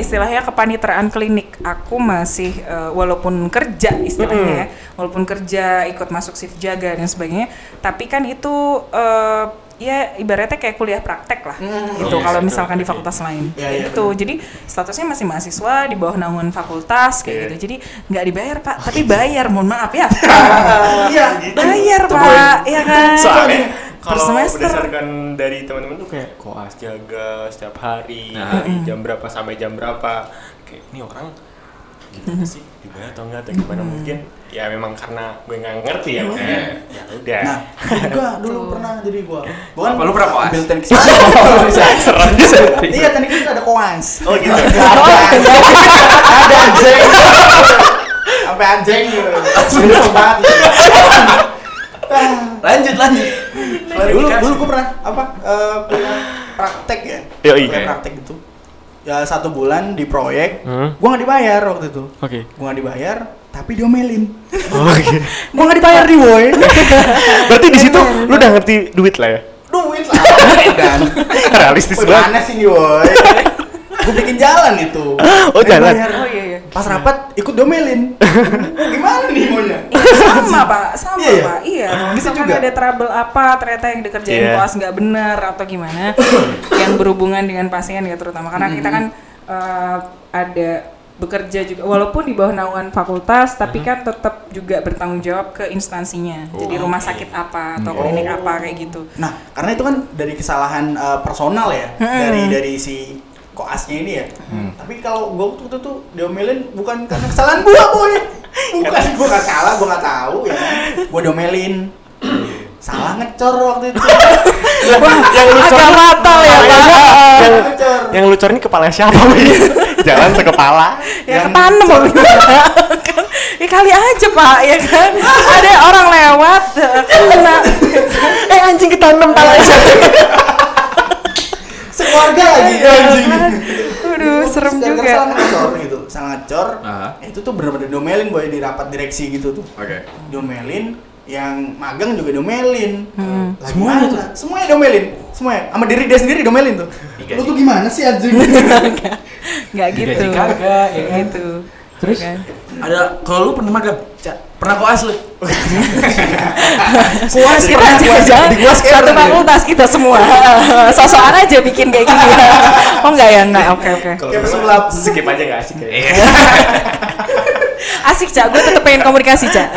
istilahnya kepaniteraan klinik. Aku masih eh, walaupun kerja istilahnya, ya, walaupun kerja ikut masuk shift jaga dan sebagainya, tapi kan itu eh, ya ibaratnya kayak kuliah praktek lah, gitu. Iya, kalau betul. misalkan di fakultas lain, Iya, iya, itu. Jadi statusnya masih mahasiswa di bawah naungan fakultas kayak Iya. gitu. Jadi nggak dibayar pak, tapi bayar. Mohon maaf ya. Iya. bayar pak, ya kan? soalnya Per kalau semester. berdasarkan dari teman-teman tuh kayak koas jaga setiap hari Nah. dari jam berapa sampai jam berapa kayak ini orang gimana sih dibayar atau enggak atau gimana mungkin ya memang karena gue nggak ngerti ya makanya ya udah Nah, gua juga dulu pernah jadi gua. Gua kan lu pernah koas? ambil teknik Iya, teknik itu ada koas. oh gitu Ada anjing. Sampai anjing gitu. Lanjut, lanjut. Dulu dulu gua pernah apa? eh, kuliah praktek ya. Yoi. Kuliah praktek gitu. Ya satu bulan di proyek, Hmm. gua nggak dibayar waktu itu. oke Gua nggak dibayar, tapi diomelin. oke Gua nggak dibayar di boy. berarti di situ lu udah ngerti duit lah ya Duit lah. Dan realistis banget Gimana sih nih boy? Gua bikin jalan itu. Oh, Nggak jalan. dibayar. Oh iya iya. Pas rapat ikut domelin. Gimana nih maunya? sama pak sama Iya, iya. pak iya Bisa misalkan juga. ada trouble apa ternyata yang dikerjain Iya. koas nggak benar atau gimana yang berhubungan dengan pasien ya terutama karena kita kan eh, ada bekerja juga walaupun di bawah naungan fakultas tapi kan tetap juga bertanggung jawab ke instansinya jadi rumah sakit apa atau klinik apa kayak gitu Nah, karena itu kan dari kesalahan uh, personal ya, Hmm. dari dari si koasnya ini ya. Tapi kalau gua waktu itu tuh diomelin bukan karena kesalahan gua, boy. Bukan gua nggak salah, gua nggak tahu ya. Gua diomelin. Salah ngecor waktu itu. yang lu agak fatal ya pak yang ngecor. yang lu cor ini kepala siapa jalan ke kepala ya kan ya kali aja pak ya kan ada orang lewat eh, kena eh anjing ketanem pala Sekeluarga lagi Iya, anjing. kan? Aduh, serem juga. Salah ngecor gitu, salah ngecor. Ah. Itu tuh bener-bener diomelin boy di rapat direksi gitu tuh. Oke. diomelin yang magang juga diomelin Hmm. Lah, semuanya semuanya diomelin semuanya sama diri dia sendiri diomelin tuh Digaji. lu tuh gimana sih anjing nggak gitu ya kan? gitu Terus Kan? ada kalau lu pernah magang, pernah koas lu? kuas kita jangan di kuas satu fakultas kita semua. Sosokan aja bikin kayak gini. Oh enggak ya? Enggak oke oke. Kayak pesulap. skip aja gak asik ya? Asik cak. Gue tetep pengen komunikasi cak.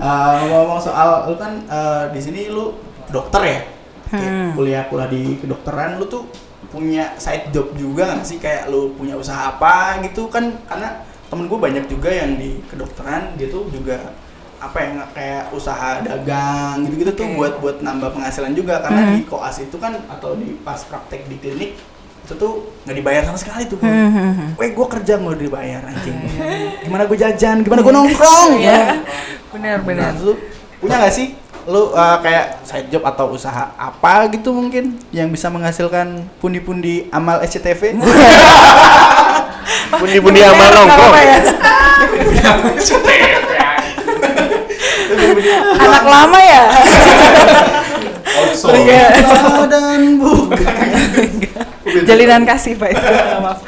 Nah eh, ngomong-ngomong soal lu kan eh, di sini lu dokter ya? Hmm. kuliah kuliah di kedokteran lu tuh punya side job juga nggak sih? Kayak lu punya usaha apa gitu kan? Karena temen gue banyak juga yang di kedokteran gitu juga apa ya nggak kayak usaha dagang gitu-gitu tuh Oke. buat buat nambah penghasilan juga. Karena Hmm. di koas itu kan atau di pas praktek di klinik itu tuh nggak dibayar sama sekali tuh Hmm, Weh gue kerja mau dibayar anjing. Gimana gue jajan, gimana gue nongkrong? Ya benar benar. Nah, punya gak sih lu uh, kayak side job atau usaha apa gitu mungkin yang bisa menghasilkan pundi-pundi amal SCTV? Pundi-pundi amal nongkrong. Ya? Anak lama ya? dan bukan. Jalinan kasih pak itu maaf.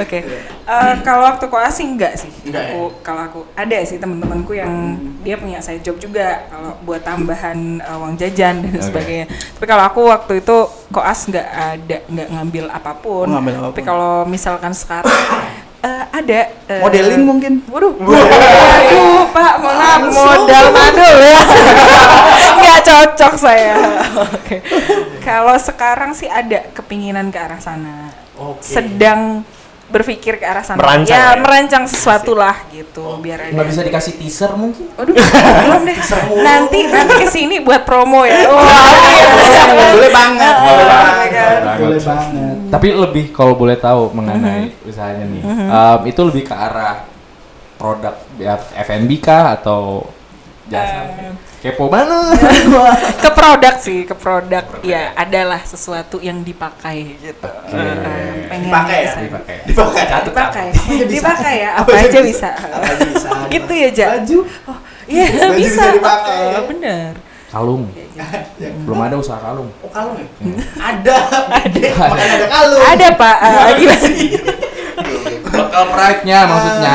Oke. Eh, kalau waktu koas sih enggak sih. Enggak ya? aku kalau aku ada sih temen-temenku yang dia punya side job juga kalau buat tambahan eh, uang jajan dan sebagainya. Tapi kalau aku waktu itu koas nggak ada nggak ngambil apa pun. Ngambil apa pun. Tapi kalau misalkan sekarang eh, ada eh, Modeling mungkin? Waduh. Waduh, Pak, maaf modal madul ya. Nggak cocok saya. Oke. Kalau sekarang sih ada kepinginan ke arah sana. Sedang berpikir ke arah sana. Merancang ya, ya. merancang sesuatu lah gitu biar ada. Nggak bisa dikasih teaser mungkin? Waduh, belum deh. Nanti nanti ke sini buat promo ya. Wah, Boleh banget. Boleh banget. kan. Boleh banget. Tapi lebih kalau boleh tahu mengenai Mm-hmm. usahanya nih, um, itu lebih ke arah produk ya, F&B kah atau jasa? Eh. Kepo mana? ke produk sih, ke produk. Ya, adalah sesuatu yang dipakai gitu. Eh, pengen Dipakai ya? Dipakai. Dipakai. dipakai bisa? dipakai ya Apa apa aja bisa? bisa Apa aja bisa? gitu ya ja Baju. oh iya Baju bisa bisa dipakai. Oh, bener Kalung. Ya. Belum ada usaha kalung. Oh kalung ya? Ada. Ada. Makanya ada kalung. ada pak Eh, gimana Lokal pride-nya maksudnya.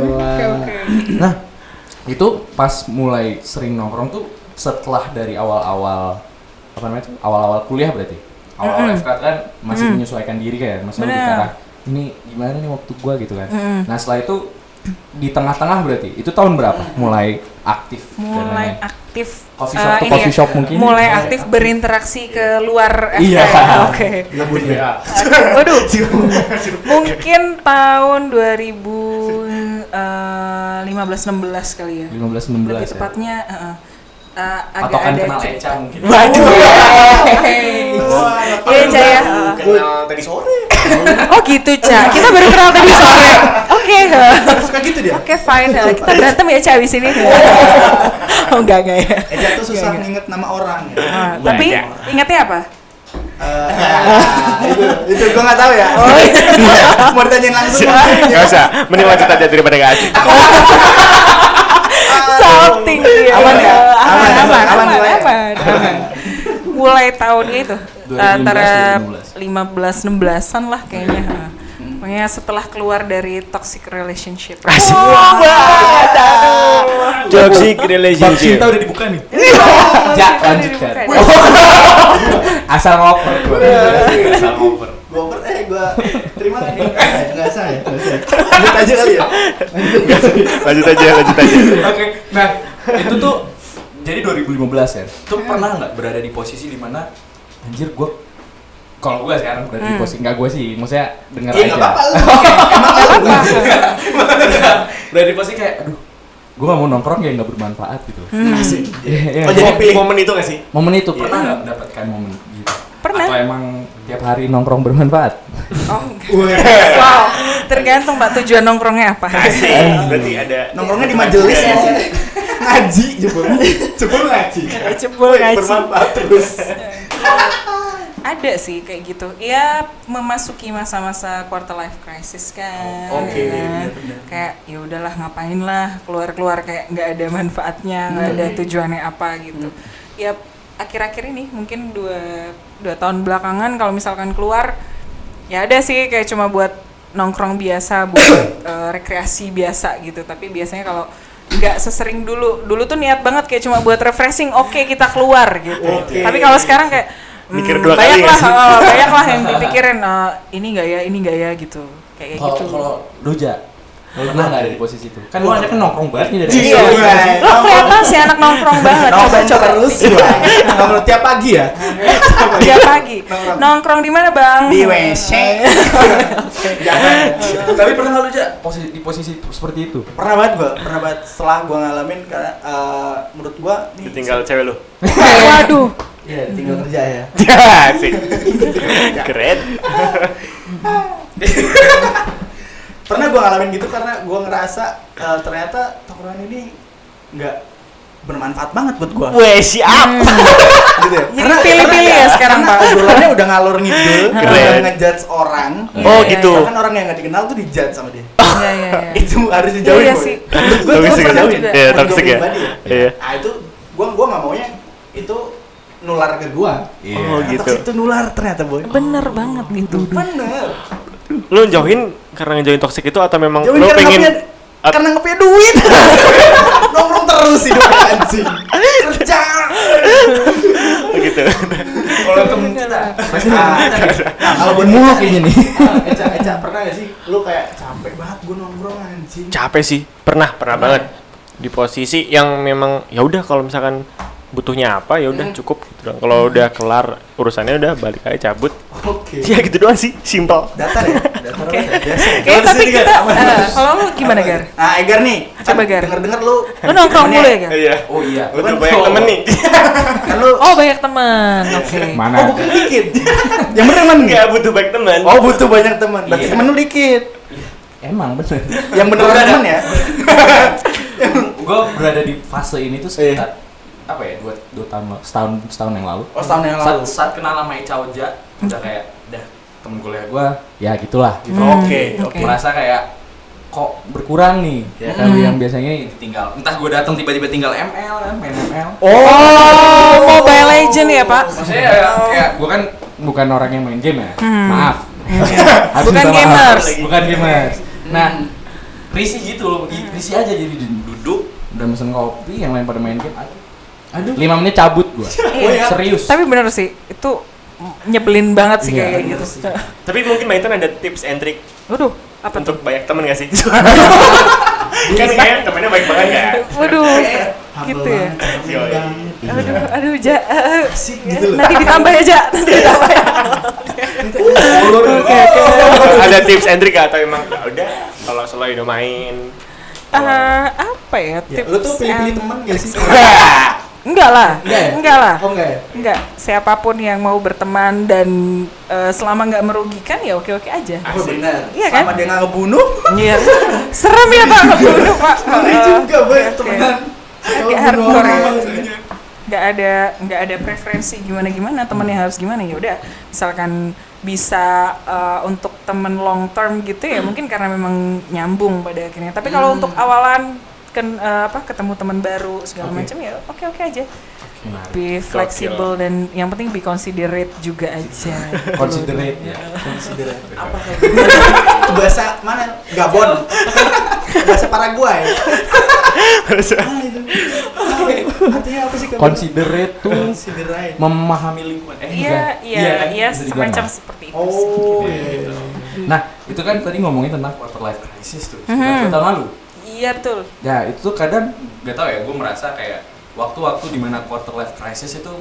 oke oke Nah, itu pas mulai sering nongkrong tuh setelah dari awal-awal apa namanya tuh? Awal-awal kuliah berarti. Awal-awal FK kan masih menyesuaikan diri kan, masih lebih ke Bener. arah, ini gimana nih waktu gua gitu kan. Mm-mm. Nah, setelah itu di tengah-tengah berarti? Itu tahun berapa? Mulai aktif mulai aktif coffee eh, shop to ini coffee ya, shop mungkin? mulai aktif berinteraksi ke luar FK Iya. ya? oke. Gabut ya. Aduh, waduh. Mungkin tahun 2015 16 kali ya. 15 16 lebih ya. tepatnya eh, eh, eh, agak Patokan ada kenal. Eca mungkin. Waduh. Iya, Ca ya. Kenal tadi sore. Oh gitu, Ca. Kita baru kenal tadi sore. Oke. Suka gitu dia. Oke, fine. Kita berantem ya, Ca, abis ini. Oh, enggak, enggak ya. Eja tuh susah nginget nama orang ya. Ah, tapi Iya. ingatnya apa? Eh, itu itu gua nggak tahu ya. Mau ditanyain langsung. Gak usah, mending lanjut aja daripada gak asik. Salting dia. Aman ya? Aman, Aman, aman, aman, aman, mulai. aman, aman. Mulai tahunnya itu 2015, antara 2016. 15 16-an lah kayaknya. Pokoknya setelah keluar dari toxic relationship. Asik. banget, aduh. Toxic Bab relationship. cinta udah dibuka nih. ja, lanjutkan. Asal ngoper gua. Asal ngoper. Gua per eh gua terima kan nih. Enggak usah ya. Lanjut aja kali ya. Lanjut aja, lanjut aja. Oke, nah itu tuh jadi 2015 ya. Tuh pernah nggak berada di posisi di mana anjir gue kalau gue sekarang berada di posisi nggak gue sih, maksudnya denger Iya aja. enggak apa-apa lu. Emang lu. berada di posisi kayak, aduh, gue gak mau nongkrong ya nggak bermanfaat gitu. Asik. Iya, iya. Oh, jadi pilih. momen itu gak sih? momen itu pernah nggak mendapatkan momen gitu? Pernah. Atau emang tiap hari nongkrong bermanfaat? Oh, enggak. wow. Tergantung Mbak tujuan nongkrongnya apa. Asik. Berarti ada Nongkrongnya di majelis ya sih. Ngaji jebul. Jebul ngaji. Jebul ngaji. Bermanfaat terus. Ada sih kayak gitu. Ya memasuki masa-masa quarter life crisis kan. Oke, ya kan? benar-benar. Kayak ya udahlah ngapain lah keluar-keluar kayak nggak ada manfaatnya, nggak ada tujuannya apa gitu. Ya akhir-akhir ini mungkin dua dua tahun belakangan kalau misalkan keluar ya ada sih kayak cuma buat nongkrong biasa, buat eh, rekreasi biasa gitu. Tapi biasanya kalau nggak sesering dulu, dulu tuh niat banget kayak cuma buat refreshing. Oke kita keluar gitu. Oke. Tapi kalau sekarang kayak Mikir dua kali banyak nggak lah, sih? oh, banyak lah yang dipikirin eh, ini nggak ya, ini nggak ya gitu, kayak Kalau gitu. kalau Doja, pernah nggak ada di posisi itu? Kan lu anaknya nongkrong banget nih dari Iya, iya. Lo kelihatan sih anak nongkrong banget, coba Nongkrong coba terus. Nongkrong tiap pagi ya. Tiap pagi. Nongkrong. Di mana bang? Di WC. Jangan. Tapi pernah nggak lu Ja posisi di posisi seperti itu? Pernah banget gua, pernah banget setelah gua ngalamin karena eh, menurut gua Ditinggal cewek lu. Waduh. Iya, tinggal kerja ya. Asik. Keren. Pernah gua ngalamin gitu karena gua ngerasa eh, ternyata tongkrongan ini nggak bermanfaat banget buat gua. Weh, siap. gitu ya. Jadi pilih-pilih ya sekarang, karena Pak. obrolannya udah ngalor ngidul, Keren. udah ngejudge orang. Oh, Iya, gitu. Bahkan orang yang gak dikenal tuh dijudge sama dia. Iya iya iya. itu harus dijauhin Iya sih. Toxic pernah ya? juga. Iya, toxic ya? Iya. Nah itu gua gua nggak maunya itu nular ke gua. Iya. Oh, Nah, gitu. Toxic itu nular ternyata boy. Bener banget gitu. Bener. Lu jauhin karena ngejauhin toxic itu atau memang Jauhin lu karena pengen punya- at- karena nggak punya duit. Nongkrong terus hidup anjing. Kerja. gitu. Kalau temen kita. Nah, nah, kalau buat mulu kayaknya nih. Eca, Eca pernah gak sih lu kayak capek banget gua nongkrong anjing. Capek sih. Pernah, pernah banget di posisi yang memang ya udah kalau misalkan butuhnya apa ya udah cukup gitu. Kalau udah kelar urusannya udah balik aja cabut. Oke. Ya gitu doang sih, simpel. Datar ya? Datar ya? Biasa ya? Oke, Kalau di tapi kita aman. eh, kalau lu gimana Gar? Nah, Egar nih. Coba, Gar. Denger-denger lu. Lu nongkrong mulu ya Gar? Iya. Oh iya. Betul Kan banyak temen nih. Kan lu Oh banyak teman. Oke. Mana? Oh, bukan dikit. Yang bener emang Enggak butuh baik teman. Oh, butuh banyak teman. Berarti Iya. temen lu dikit. Emang bener. Yang beneran temen ya? gue berada di fase ini tuh Iya. sekitar apa ya dua dua tahun setahun setahun yang lalu. Oh, setahun yang Saat, lalu. saat kenal sama Ica Oja udah kayak udah temen kuliah gue ya gitulah gitu. Hmm, Oke, oke. oke. merasa kayak kok berkurang nih ya Hmm. kali yang biasanya tinggal entah gue datang tiba-tiba tinggal ML kan main ML Oh, Mobile Legend ya Pak? maksudnya ya, kayak gue kan bukan orang yang main game ya Hmm. maaf Harus Bukan minta maaf. gamers. bukan gamers nah risih gitu loh risih aja jadi duduk udah mesen kopi yang lain pada main game aduh Aduh. lima menit cabut gue Iya. serius Tapi bener sih, itu nyebelin banget sih Iya, kayak gitu. Tapi mungkin Mbak Intan ada tips and trick Waduh, apa tuh? untuk banyak temen gak sih? kan kayak temennya baik banget kan? Waduh, Humble gitu ya. Aduh, aduh, ja, eh, Asik gitu nanti ditambah ya, Ja. Nanti ditambah ya. Ada tips and trick gak? atau emang ya udah kalau selalu udah main Eh, apa ya Ya, tips? lu tuh pilih-pilih temen gak sih? Enggak lah, Enggak ya? enggak lah. Oh, enggak ya? Enggak, siapa pun yang mau berteman dan eh, selama nggak merugikan ya oke-oke aja. Oh, benar. Iya kan? Sama dia nggak ngebunuh. Iya. Serem ya Pak ngebunuh Pak. Boleh Eh, juga, boy, oke. temenan. Agak hardcore ya. Nggak ada nggak ada preferensi gimana gimana temennya harus gimana ya udah misalkan bisa eh, untuk temen long term gitu ya mungkin karena memang nyambung pada akhirnya tapi kalau untuk awalan kan eh, apa ketemu teman baru segala macam ya oke oke aja be flexible dan yang penting be considerate juga aja considerate ya Consider apa kayak gitu? Itu bahasa mana? Gabon. bahasa Paraguay. Ah, itu. Ah, Artinya apa sih considerate tuh Considerate. memahami lingkungan eh iya enggak. iya kan? iya semacam seperti itu Oh, Iya, iya. gitu. nah itu kan tadi ngomongin tentang quarter life crisis tuh sekitar dua tahun lalu iya betul. Ya itu tuh kadang gak tau ya gue merasa kayak waktu-waktu di mana quarter life crisis itu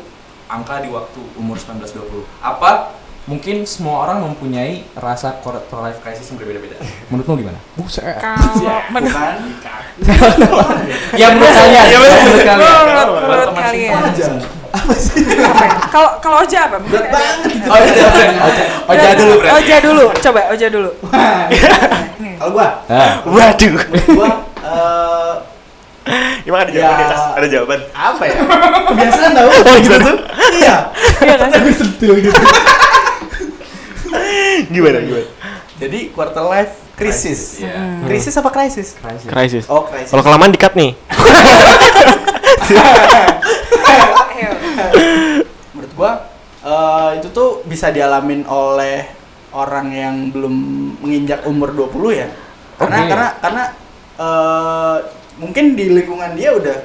angka di waktu umur 19-20 apa mungkin semua orang mempunyai rasa quarter life crisis yang berbeda-beda? Menurut lo gimana? Buset. Kalau menurut ya menurut kalian. ya menurut kalian. menurut, kalian. Aja. Apa sih? kalau kalau Oja apa? Berat banget. oh iya oja oja dulu berarti. Oja dulu. Coba Oja dulu. Kalau gua, waduh. Gua eh gimana ada jawaban Ya. di atas ada jawaban apa ya? Kebiasaan tau? oh gitu tuh Iya. Iya kan? Gue sentil gitu. gimana gimana Jadi quarter life crisis. Iya. Krisis apa krisis? Crisis. krisis Oh, krisis. kalau kelamaan dikat nih menurut gua eh, itu tuh bisa dialamin oleh orang yang belum menginjak umur 20 ya. Karena Oke. karena karena eh, mungkin di lingkungan dia udah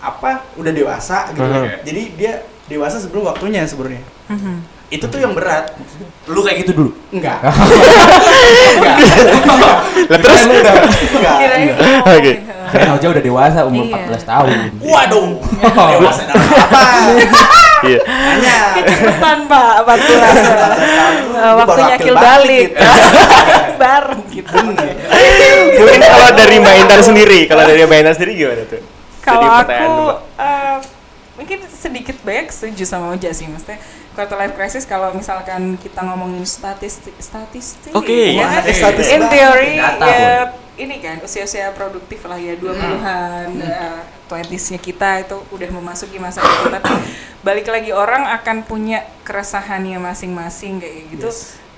apa? Udah dewasa gitu. Mhm. Jadi dia dewasa sebelum waktunya sebenarnya. Mhm. Itu tuh yang berat. lu kayak gitu dulu Enggak. lah terus Enggak. Enggak. Oh, Oke. kan Oja udah dewasa umur Iya. 14 tahun. Waduh. Dewasa dalam apa? iya. Hanya cepetan Pak 14 Eh, waktunya kill balik. bareng gitu. Mungkin kalau dari Mbak Intan sendiri kalau dari Mbak Intan sendiri gimana tuh? Kalau aku eh, mungkin sedikit banyak setuju sama Oja sih maksudnya quarter life crisis kalau misalkan kita ngomongin statistik statistik Oke. ya. Kan? Wah, statis in theory Data, ya ini kan usia-usia produktif lah ya 20-an eh, twenties-nya kita itu udah memasuki masa itu. Tapi balik lagi orang akan punya keresahannya masing-masing kayak gitu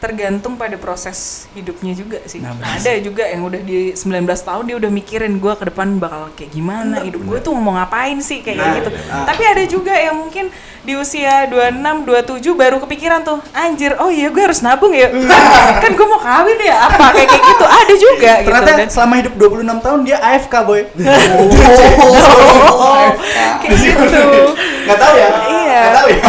tergantung pada proses hidupnya juga sih. Nah, ada juga yang udah di 19 tahun dia udah mikirin gua ke depan bakal kayak gimana hidup gue tuh mau ngapain sih? Kayak Nah, gitu. Nah. tapi ada juga yang mungkin di usia 26, 27 baru kepikiran tuh anjir oh iya gue harus nabung ya? Kan gue mau kawin ya? Apa? Kayak kayak gitu. Ada juga gitu. Ternyata Dan- selama hidup 26 tahun dia AFK boy. Oh, kayak gitu. Nggak tahu ya? Iya. Nggak tahu ya?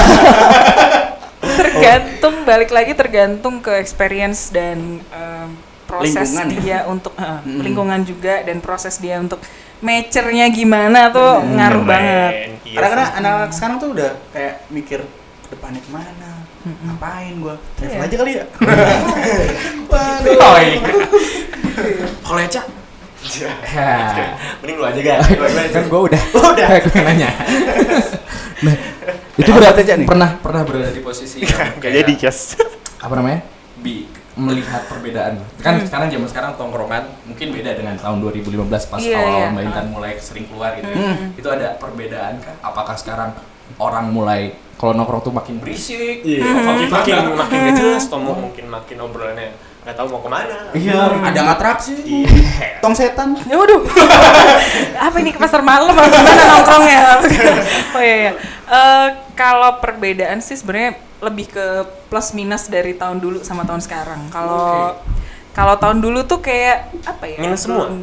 Tergantung balik lagi tergantung ke experience dan em, proses Lingkungan ya? dia untuk eh, Mm-mm. lingkungan juga dan proses dia untuk maturnya gimana tuh ngaruh banget. Iya Kadang-kadang sih. anak-anak sekarang tuh udah kayak mikir ke depannya ke mana, ngapain gua, travel Iya. aja kali ya. Oh iya. Kalau Eca? Ya. Mending lu aja kan. kan gue udah. Udah. gue nanya. Nah, itu berarti aja nih? pernah pernah berada di posisi yang Gak jadi Cas. apa namanya? Bi melihat perbedaan. Kan sekarang zaman sekarang tongkrongan mungkin beda dengan tahun 2015 pas Iya, awal iya. Mbak Intan mulai sering keluar gitu. Hmm. Itu ada perbedaan kah? Apakah sekarang orang mulai kalau nongkrong tuh makin berisik? Iya, makin makin makin gak jelas Tomo mungkin makin obrolannya nggak tahu mau ke mana. Iya, ada atraksi. Iya. Tong setan. Ya waduh. Apa ini ke pasar malam apa gimana nongkrongnya? oh iya iya. Eh, kalau perbedaan sih sebenarnya lebih ke plus minus dari tahun dulu sama tahun sekarang. Kalau kalau tahun dulu tuh kayak apa ya? Minus semua.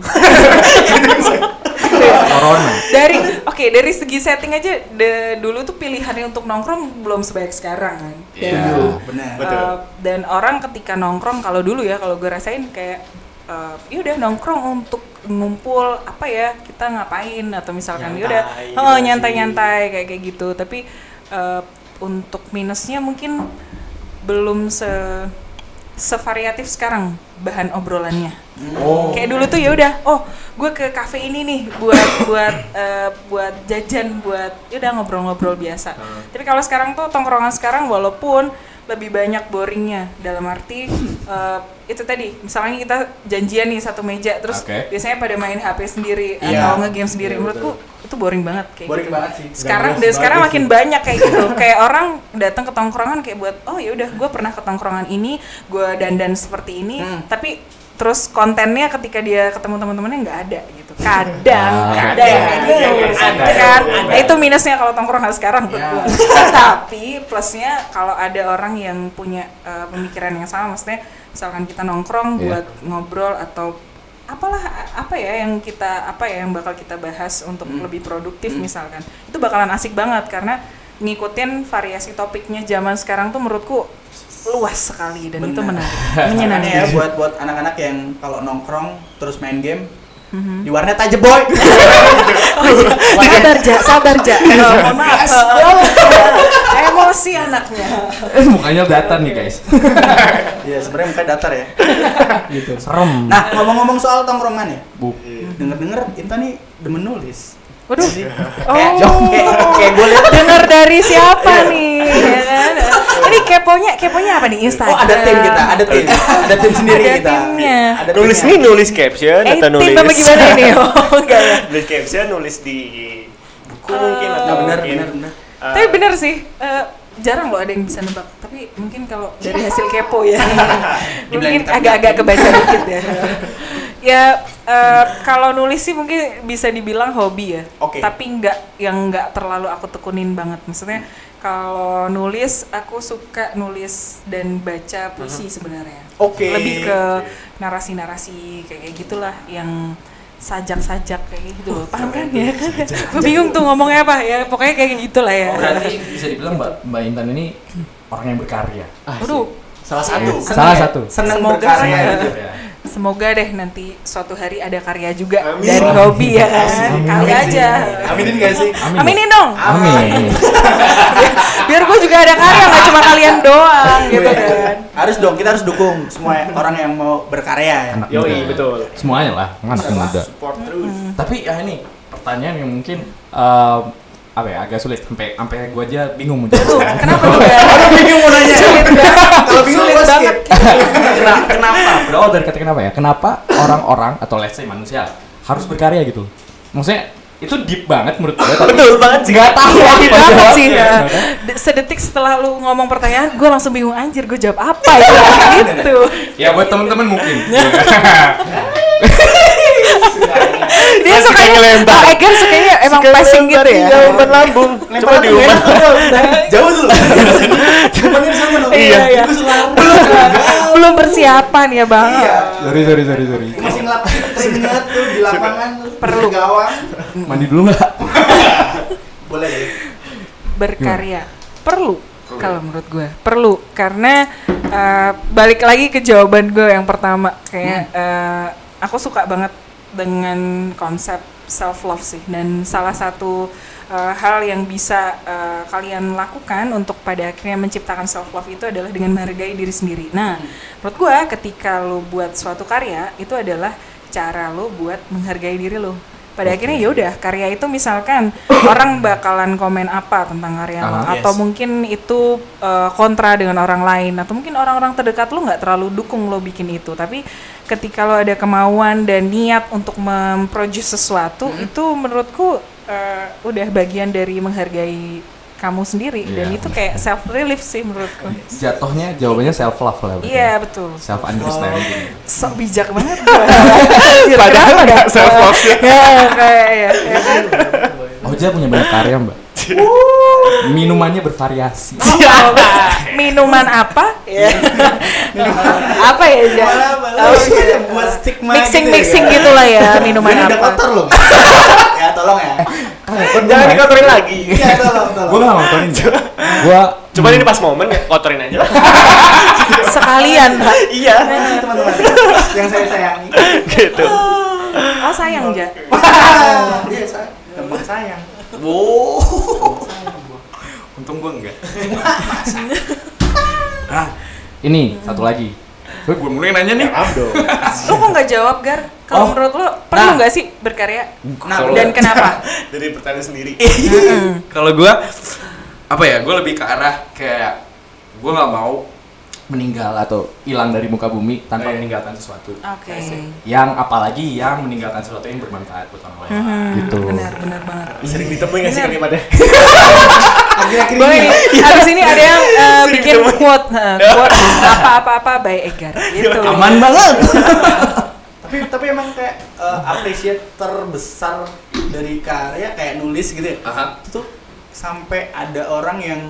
Corona. dari oke dari segi setting aja de- dulu tuh pilihannya untuk nongkrong belum sebaik sekarang kan. Iya. Setuju, benar. Uh, dan orang ketika nongkrong kalau dulu ya kalau gue rasain kayak uh, yaudah nongkrong untuk ngumpul apa ya kita ngapain atau misalkan yaudah oh gitu nyantai sih. nyantai kayak kayak gitu tapi uh, untuk minusnya mungkin belum se sevariatif sekarang bahan obrolannya. Oh. kayak dulu tuh ya udah oh gue ke cafe ini nih buat buat eh, buat jajan buat ya udah ngobrol-ngobrol biasa. Tapi kalau sekarang tuh tongkrongan sekarang walaupun lebih banyak boringnya dalam arti eh, itu tadi misalnya kita janjian nih satu meja terus Oke. biasanya pada main HP sendiri Iya. atau ngegame sendiri Iya, menurutku itu boring banget kayak Boring gitu. banget sih. sekarang dan sekarang banget makin sih. banyak kayak gitu kayak orang datang ke tongkrongan kayak buat oh ya udah gue pernah ke tongkrongan ini gue dandan seperti ini Hmm. tapi terus kontennya ketika dia ketemu teman-temannya nggak ada gitu kadang Ah. ada yang kayak gitu ada kan iya. Nah, itu minusnya kalau tongkrongan sekarang menurut Ya. tapi plusnya kalau ada orang yang punya eh, pemikiran yang sama maksudnya misalkan kita nongkrong Iya. buat ngobrol atau apalah apa ya yang kita apa ya yang bakal kita bahas untuk lebih produktif misalkan itu bakalan asik banget karena ngikutin variasi topiknya zaman sekarang tuh menurutku luas sekali dan itu Benar. menarik Makanya ya menyenangkan buat buat anak-anak yang kalau nongkrong terus main game Mhm. di warnet aja boy. sabar ja sabar ja Oh, mohon maaf emosi anaknya Eh, mukanya datar nih guys. Iya sebenarnya muka datar ya. gitu. Serem. Nah ngomong-ngomong soal tongkrongan ya, Bu. denger-denger Inta nih demen nulis. Waduh. Oh. kayak, kayak gue dengar dari siapa nih ya kan? Ini keponya keponya apa nih Instagram? Oh ada tim kita, ada tim, ada tim sendiri Ada kita. timnya. Ada Nulis nih nulis caption eh atau nulis tim apa gimana ini? Oh enggak ya. Nulis caption nulis di buku mungkin atau benar, benar, benar. uh, tapi bener sih eh, jarang loh ada yang bisa nebak. Tapi mungkin kalau dari hasil kepo ya. Mungkin agak-agak kebaca dikit ya. Ya eh, kalau nulis sih mungkin bisa dibilang hobi ya Oke. tapi nggak yang nggak terlalu aku tekunin banget maksudnya kalau nulis aku suka nulis dan baca puisi sebenarnya Oke. lebih ke narasi-narasi kayak kayak gitulah yang sajak-sajak kayak gitu loh paham kan ya gue bingung tuh ngomongnya apa ya pokoknya kayak gitulah ya Oh, berarti bisa dibilang Mbak Mbak Intan ini orang yang berkarya. Waduh, Salah satu. Seneng Salah ya? satu. Seneng Semoga berkarya ya. Semoga deh nanti suatu hari ada karya juga Amin. dari hobi ya kan Amin. kali aja Aminin gak sih? Amin. aminin dong Amin. biar gue juga ada karya nggak cuma kalian doang gitu Iya. kan Harus dong, kita harus dukung semua orang yang mau berkarya ya. Anak Yoi, muda. betul. Semuanya lah, anak muda. support terus Tapi ya ini pertanyaan yang mungkin em, apa ya agak sulit sampai sampai gua aja bingung menjawab. kenapa tuh ya bingung mau nanya. Kalau bingung Sulit banget. Kena- kenapa? Berawal dari kata kenapa ya? Kenapa orang-orang atau let's say manusia harus berkarya gitu? Maksudnya itu deep banget menurut gue. Tapi Betul banget sih. nggak tahu Iya, apa banget sih. ya. De- Sedetik setelah lu ngomong pertanyaan, gue langsung bingung anjir, gue jawab apa ya? gitu. Ya buat temen-temen mungkin. Dia Masih sukanya, kayak ngelempar. oh, Egar sukanya emang passing gitu ya. Umpan lambung. Coba diumpan. Jauh dulu. Cumanin sama dong. Iya, iya. Belum persiapan ya bang. Iya. sorry sorry sorry sorry. Masih keringet tuh di lapangan. Perlu. di gawang. Mandi dulu nggak? Boleh deh. Berkarya perlu kalau menurut gue perlu karena eh, balik lagi ke jawaban gue yang pertama kayak eh, aku suka banget dengan konsep self love sih dan salah satu eh, hal yang bisa eh, kalian lakukan untuk pada akhirnya menciptakan self love itu adalah dengan menghargai diri sendiri. Nah, menurut gue ketika lo buat suatu karya itu adalah cara lo buat menghargai diri lo. Pada akhirnya ya udah karya itu misalkan orang bakalan komen apa tentang karya lo? Ah, atau yes. mungkin itu eh, kontra dengan orang lain? Atau mungkin orang-orang terdekat lo nggak terlalu dukung lo bikin itu? Tapi ketika lo ada kemauan dan niat untuk memproduce sesuatu itu menurutku eh, udah bagian dari menghargai kamu sendiri dan Iya, itu kayak self relief sih menurutku Jatuhnya jawabannya self love lah. berarti. iya betul Self understanding. sok bijak banget Padahal nggak self love ya kayak ya, ya? Oja punya banyak karya mbak. Minumannya bervariasi. Oh, minuman apa apa ya Ja? Malah malah Oh, kayak buat stigma mixing gitu mixing ya. gitulah ya minuman Ini udah apa kotor loh. ya tolong ya. Jangan dikotorin lagi. Iya tolong tolong. Gue gak ngotorin. Gue Coba ini pas momen ya, kotorin aja. sekalian Pak. Iya. Teman-teman yang saya sayangi. Gitu. oh sayang Ja Iya saya. Gampang sayang. untung gue enggak. ah, ini satu lagi. Gue gue mulai nanya nih. Abdo. lu kok nggak jawab Gar kalau Oh. menurut lu perlu Nah. nggak sih berkarya Nah, dan kenapa Dari pertanyaan sendiri. Kalau gue apa ya? Gue lebih ke arah kayak gue nggak mau meninggal atau hilang dari muka bumi tanpa Iya. meninggalkan sesuatu. oke Yang apalagi yang meninggalkan sesuatu yang bermanfaat buat orang lain. Mhm, Gitu. benar benar banget Sering ditemuin nggak sih kalimatnya? Akhir-akhir Boleh ini. nih, abis ini ada yang Sering bikin quote, eh, quote apa-apa-apa by Egar gitu. Aman banget. tapi tapi emang kayak uh, appreciate terbesar dari karya kayak nulis gitu ya. Aha. Itu tuh sampai ada orang yang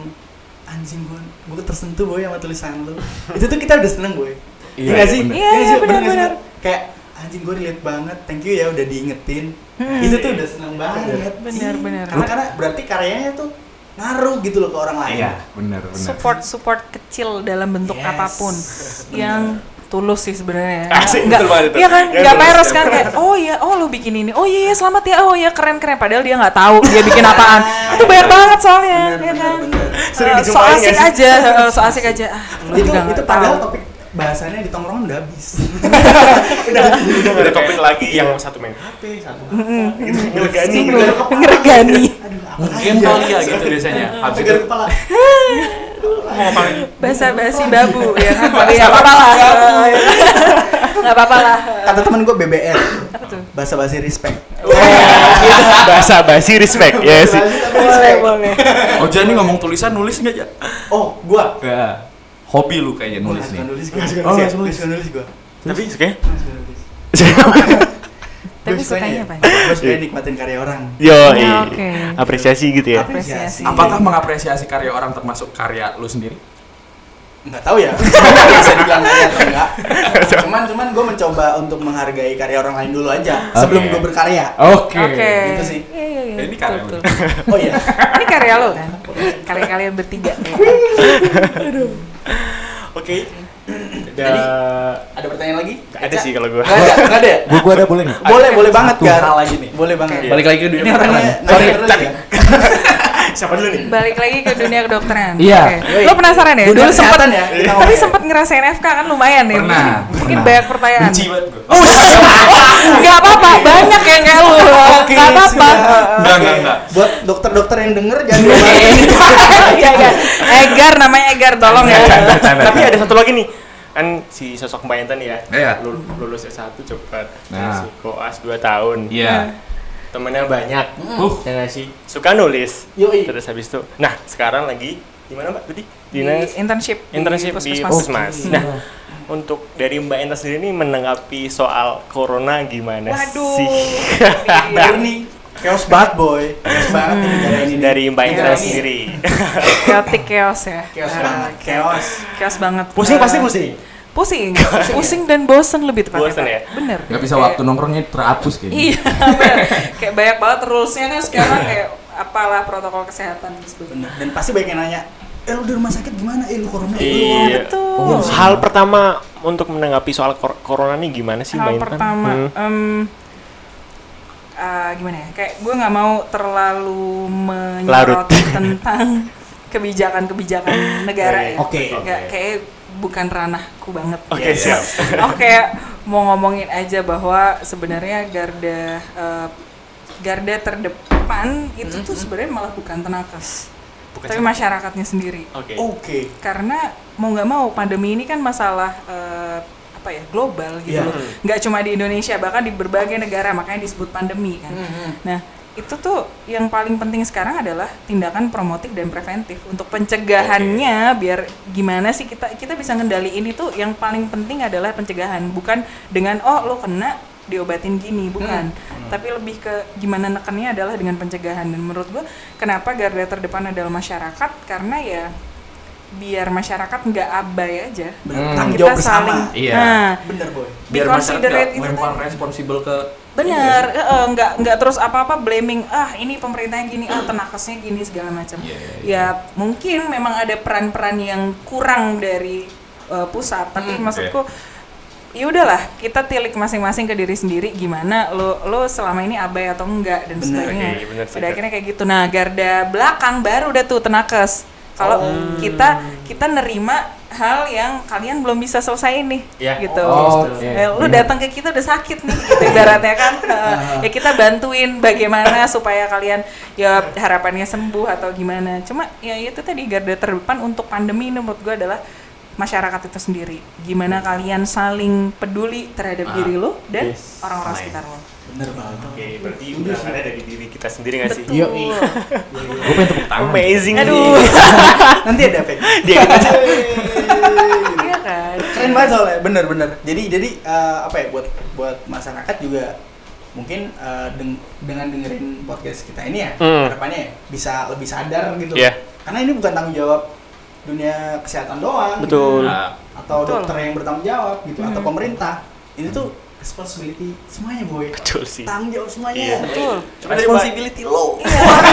anjing gue gue tersentuh boy sama tulisan lu. itu tuh kita udah seneng boy. Iya, Iya nggak sih? Iya, iya, sih, benar-benar. Gar? Kayak anjing gue relate banget. Thank you ya udah diingetin. Hmm. Itu tuh udah seneng banget. Bener, sih. bener. Karena karena berarti karyanya tuh ngaruh gitu loh ke orang lain. Iya, benar benar. Support support kecil dalam bentuk Yes. apa pun yang tulus sih sebenarnya. Asik, Nggak- betul banget itu. Iya kan, Yang nggak peres kan kayak oh iya, oh lu bikin ini, oh iya, iya selamat ya, oh iya keren keren. Padahal dia nggak tahu dia bikin apaan. Itu banyak banget soalnya, ya kan. Sering Eh, so asik sih? aja, eh, so asik aja. Ah, itu juga itu padahal tahu. topik bahasannya di tongkrongan udah habis. Ada topik lagi yang satu main HP, satu gitu. Ngelegani. Ngeregani. Mungkin kali ya gitu biasanya. Habis itu kepala. Basa basi babu ya kan. Nggak apa-apa lah. Nggak apa-apa lah. Kata temen gue BBR. Apa tuh? Bahasa basi respect. Bahasa basi respect ya sih. Boleh, boleh. Oja nih ngomong tulisan nulis nggak ya? Oh, gua. Enggak. Hobi lu kayaknya nulis nih. nulis gua. Nggak suka Oh, nulis. nulis gua. Tapi sukanya? Tapi sukanya apa? Gue suka nikmatin karya orang. Yo, Ya, oke. apresiasi gitu ya. Apresiasi. Apakah mengapresiasi karya orang termasuk karya lu sendiri? Nggak tahu ya. Bisa dibilang karya atau enggak. Cuman cuman gue mencoba untuk menghargai karya orang lain dulu aja sebelum Oke. gue berkarya. Oke. Oke. Gitu sih. Iya, iya, iya. Ini karya lu. Oh iya. Ini karya lo kan? Karya kalian bertiga. Oke. Jadi, Ada Ada pertanyaan lagi? ada sih kalau gua. Nggak ada, nggak ada. ya? Gua gua ada boleh nih. Boleh, boleh banget hal lagi nih. Boleh banget. Balik lagi ke dunia Ini orangnya Sorry, cari. ya. Siapa dulu nih? Balik lagi ke dunia kedokteran. Iya. Oke. Lo penasaran ya? Dunia Dulu sempet kesehatan ya, kita Tapi sempet ngerasain FK kan lumayan ya. Pernah, Mungkin, mungkin pernah. banyak pertanyaan. Benci banget gua. Oh, nggak apa-apa, banyak yang kayak lu. Nggak apa-apa. Enggak, enggak, enggak. Buat dokter-dokter yang denger jangan Iya, lupa. iya, iya. Egar namanya Egar, tolong ya. Tapi ada satu lagi nih. Kan si sosok Mbak Enten ya. Iya. Lul- Lulus S1 cepat. Nah. Si koas 2 tahun. Iya. Temennya banyak. Uh. ya nggak sih suka nulis. Yoi. terus habis itu nah sekarang lagi di mana mbak? Tadi Di dinas internship. Internship di puskesmas. nah untuk dari mbak Enta sendiri ini menanggapi soal corona gimana Waduh. sih? Baru nih chaos banget boy. Chaos banget ini negara ini. dari mbak ini. sendiri. Chaotic chaos ya. Chaos banget, chaos. chaos banget. Pusing pasti pusing pusing pusing dan bosen lebih tepatnya Bosen ya? bener Nggak bisa Kayak- waktu nongkrongnya terhapus kayaknya. iya bener. kayak banyak banget rulesnya kan sekarang kayak apalah protokol kesehatan Bener. Dan pasti banyak yang nanya, eh lu di rumah sakit gimana? Eh lu corona? Eh, lu Iya. betul hal pertama untuk menanggapi soal kor- corona nih gimana sih hal mbak Intan? pertama Hmm. em, ah, gimana ya kayak gue nggak mau terlalu menyoroti tentang kebijakan-kebijakan negara ya Oke. Nggak, kayak bukan ranahku banget Oke, ya. siap. Oke, mau ngomongin aja bahwa sebenarnya garda eh, garda terdepan itu tuh sebenarnya malah bukan tenakes, Bukan tapi siapa? masyarakatnya sendiri. Oke. Oke. Karena mau nggak mau pandemi ini kan masalah eh, apa ya global gitu Iya. loh. Nggak cuma di Indonesia, bahkan di berbagai negara makanya disebut pandemi kan. Nah itu tuh yang paling penting sekarang adalah tindakan promotif dan preventif untuk pencegahannya biar gimana sih kita kita bisa ngendaliin itu yang paling penting adalah pencegahan bukan dengan oh lo kena diobatin gini bukan tapi lebih ke gimana nekannya adalah dengan pencegahan dan menurut gua kenapa garda terdepan adalah masyarakat karena ya biar masyarakat nggak abai aja Bener. Hmm. Kita jawab bersama. saling Iya. nah Bener boy. Biar masyarakat itu responsibel ke Bener, eh, eh, nggak nggak terus apa-apa blaming ah ini pemerintahnya gini ah tenakesnya gini segala macam. Iya, iya, Ya mungkin memang ada peran-peran yang kurang dari eh, pusat, tapi Hmm, maksudku ya udahlah kita tilik masing-masing ke diri sendiri gimana lo lo selama ini abai atau enggak dan Bener, sebagainya. bener sih, Pada akhirnya kayak gitu. Nah garda belakang baru udah tuh tenakes. Kalau Oh. kita kita nerima hal yang kalian belum bisa selesai nih, Ya. gitu. Oh, oke. Eh, lu datang ke kita udah sakit nih gitu ibaratnya kan ya kita bantuin bagaimana supaya kalian ya harapannya sembuh atau gimana cuma ya itu tadi garda terdepan untuk pandemi ini menurut gue adalah masyarakat itu sendiri gimana kalian saling peduli terhadap Ah, diri lo dan yes. orang-orang Nice. sekitar lo Bener banget. Oke, berarti udah dari diri kita sendiri nggak sih? betul Iya, Gue pengen tepuk tangan. Amazing aduh Nanti ada efek. Dia gitu. iya kan Keren banget soalnya, bener-bener. Jadi jadi eh, apa ya buat buat masyarakat juga mungkin eh, deng- dengan dengerin podcast kita ini ya Hmm. harapannya ya bisa lebih sadar gitu. Iya. Karena ini bukan tanggung jawab dunia kesehatan doang. Betul. Gitu. Nah, Atau Betul. dokter yang bertanggung jawab gitu atau Hmm. pemerintah. Ini tuh responsibility semuanya boy. Betul sih. Tanggung jawab semuanya. Iya. betul Cuma responsibility lo.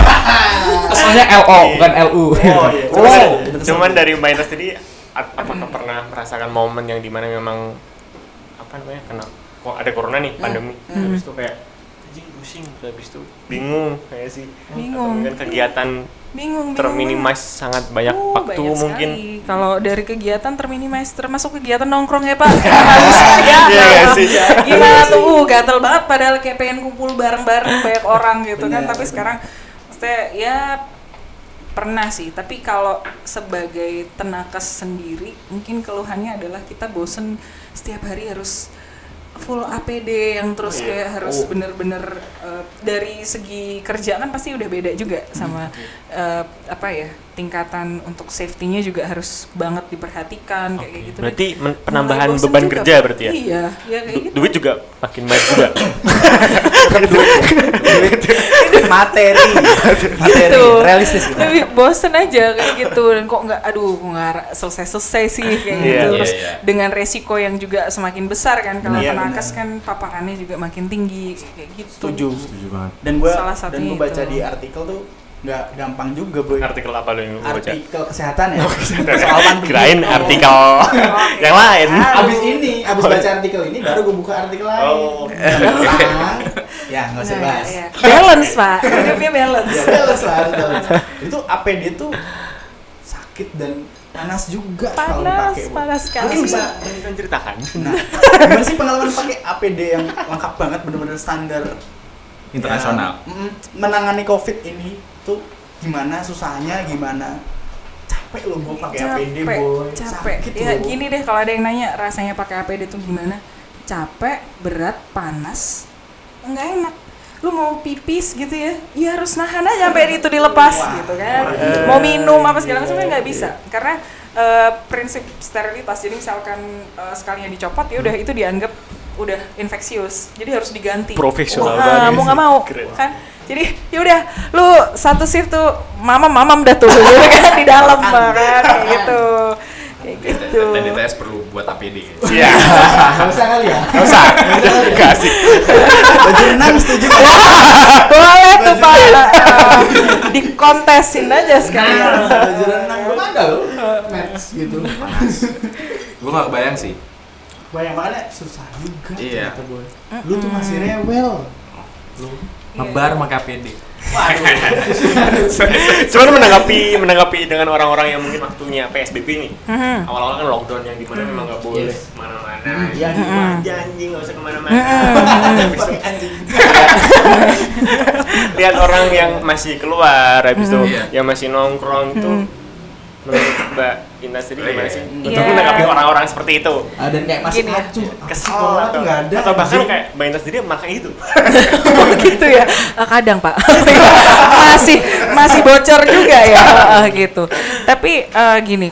Asalnya LO bukan LU. Oh, iya. Oh. Cuman dari Mbak sendiri ap- apakah pernah merasakan momen yang di mana memang apa namanya kena kok ada corona nih pandemi habis itu kayak anjing pusing habis itu bingung kayak sih Bingung. atau mungkin kegiatan bingung sangat banyak Oh, waktu banyak mungkin sekali. Kalau dari kegiatan terminimis termasuk kegiatan nongkrong ya Pak. Bisa ya. Iya nggak sih? Gimana tuh? Uh, gatel banget padahal kayak pengen kumpul bareng-bareng banyak orang gitu kan. Tapi benar. sekarang maksudnya ya pernah sih. Tapi kalau sebagai tenakes sendiri mungkin keluhannya adalah kita bosen setiap hari harus full APD yang terus Oh, iya. kayak harus Oh. bener-bener uh, dari segi kerja kan pasti udah beda juga sama uh, apa ya tingkatan untuk safety-nya juga harus banget diperhatikan kayak Oke, gitu. berarti men- Mulai penambahan beban juga, kerja berarti ya Iya, ya kayak Du- gitu. duit juga makin banyak juga materi. materi. Gitu. Realistis. gitu. Tapi bosen aja kayak gitu dan kok nggak aduh kok nggak selesai-selesai sih kayak Iya. gitu. Iya, Terus iya. dengan resiko yang juga semakin besar kan kalau Iya, benar. kan paparannya juga makin tinggi kayak gitu. Setuju. Setuju banget. Dan gua Salah dan satunya gua baca itu. di artikel tuh nggak gampang juga boy. artikel apa lo yang lu baca Artikel kesehatan ya. Oh, Soal pandemi. kirain Oh. artikel yang lain Abis ini, abis baca artikel ini baru gue buka artikel lain. Oh. Tentang, ya nggak usah Nah, bahas. iya. Balance pak, hidupnya balance. Ya balance lah. Itu APD tuh sakit dan panas juga kalau Panas. Bu. panas sekali. Mungkin bisa bisa ceritakan Nah, gimana sih pengalaman pakai APD yang lengkap banget bener-bener standar Internasional. ya, menangani COVID ini tuh gimana susahnya gimana capek loh mau pakai APD boy capek. Sakit Ya loh. gini deh kalau ada yang nanya rasanya pakai APD itu gimana? Capek, berat, panas, enggak enak. Lu mau pipis gitu ya? Ya harus nahan aja sampai itu dilepas gitu kan. mau minum apa segala macam kan nggak bisa. Karena eh, prinsip sterilitas jadi misalkan eh, sekalinya dicopot ya udah itu dianggap udah infeksius. Jadi harus diganti. Profesional Wah, banget. mau nggak mau Keren. kan? Jadi ya udah lu satu shift tuh mamam mamam dah tuh gitu kan di dalam kan kayak gitu kayak gitu Dan DTS perlu buat APD. Iya. Nggak usah kali ya. Nggak usah. Nggak asik. Baju renang setuju. boleh tuh pak dikontesin aja sekalian Baju renang belum ada loh. Match gitu. Gue gak kebayang sih. Bayang mana susah juga. Iya. ternyata, Boy. Lu tuh masih rewel. Ngebar pakai APD. Cuman menanggapi menanggapi dengan orang-orang yang mungkin waktunya PSBB nih. Mhm. Awal-awal kan lockdown yang di mana memang nggak boleh Yes. di rumah Mhm. aja anjing nggak usah ke mana-mana. Mhm. Anjing. lihat orang yang masih keluar, habis itu Iya. yang masih nongkrong itu. Menurut Mbak Indah sendiri gimana sih? Iya. Untuk menanggapi orang-orang seperti itu. Ah, dan kayak masih ya. acuh. Kesel Sekolah atau, tuh nggak ada. atau bahkan kayak Mbak Indah sendiri malah itu. gitu ya Eh, kadang pak masih masih bocor juga ya Eh, gitu tapi eh, gini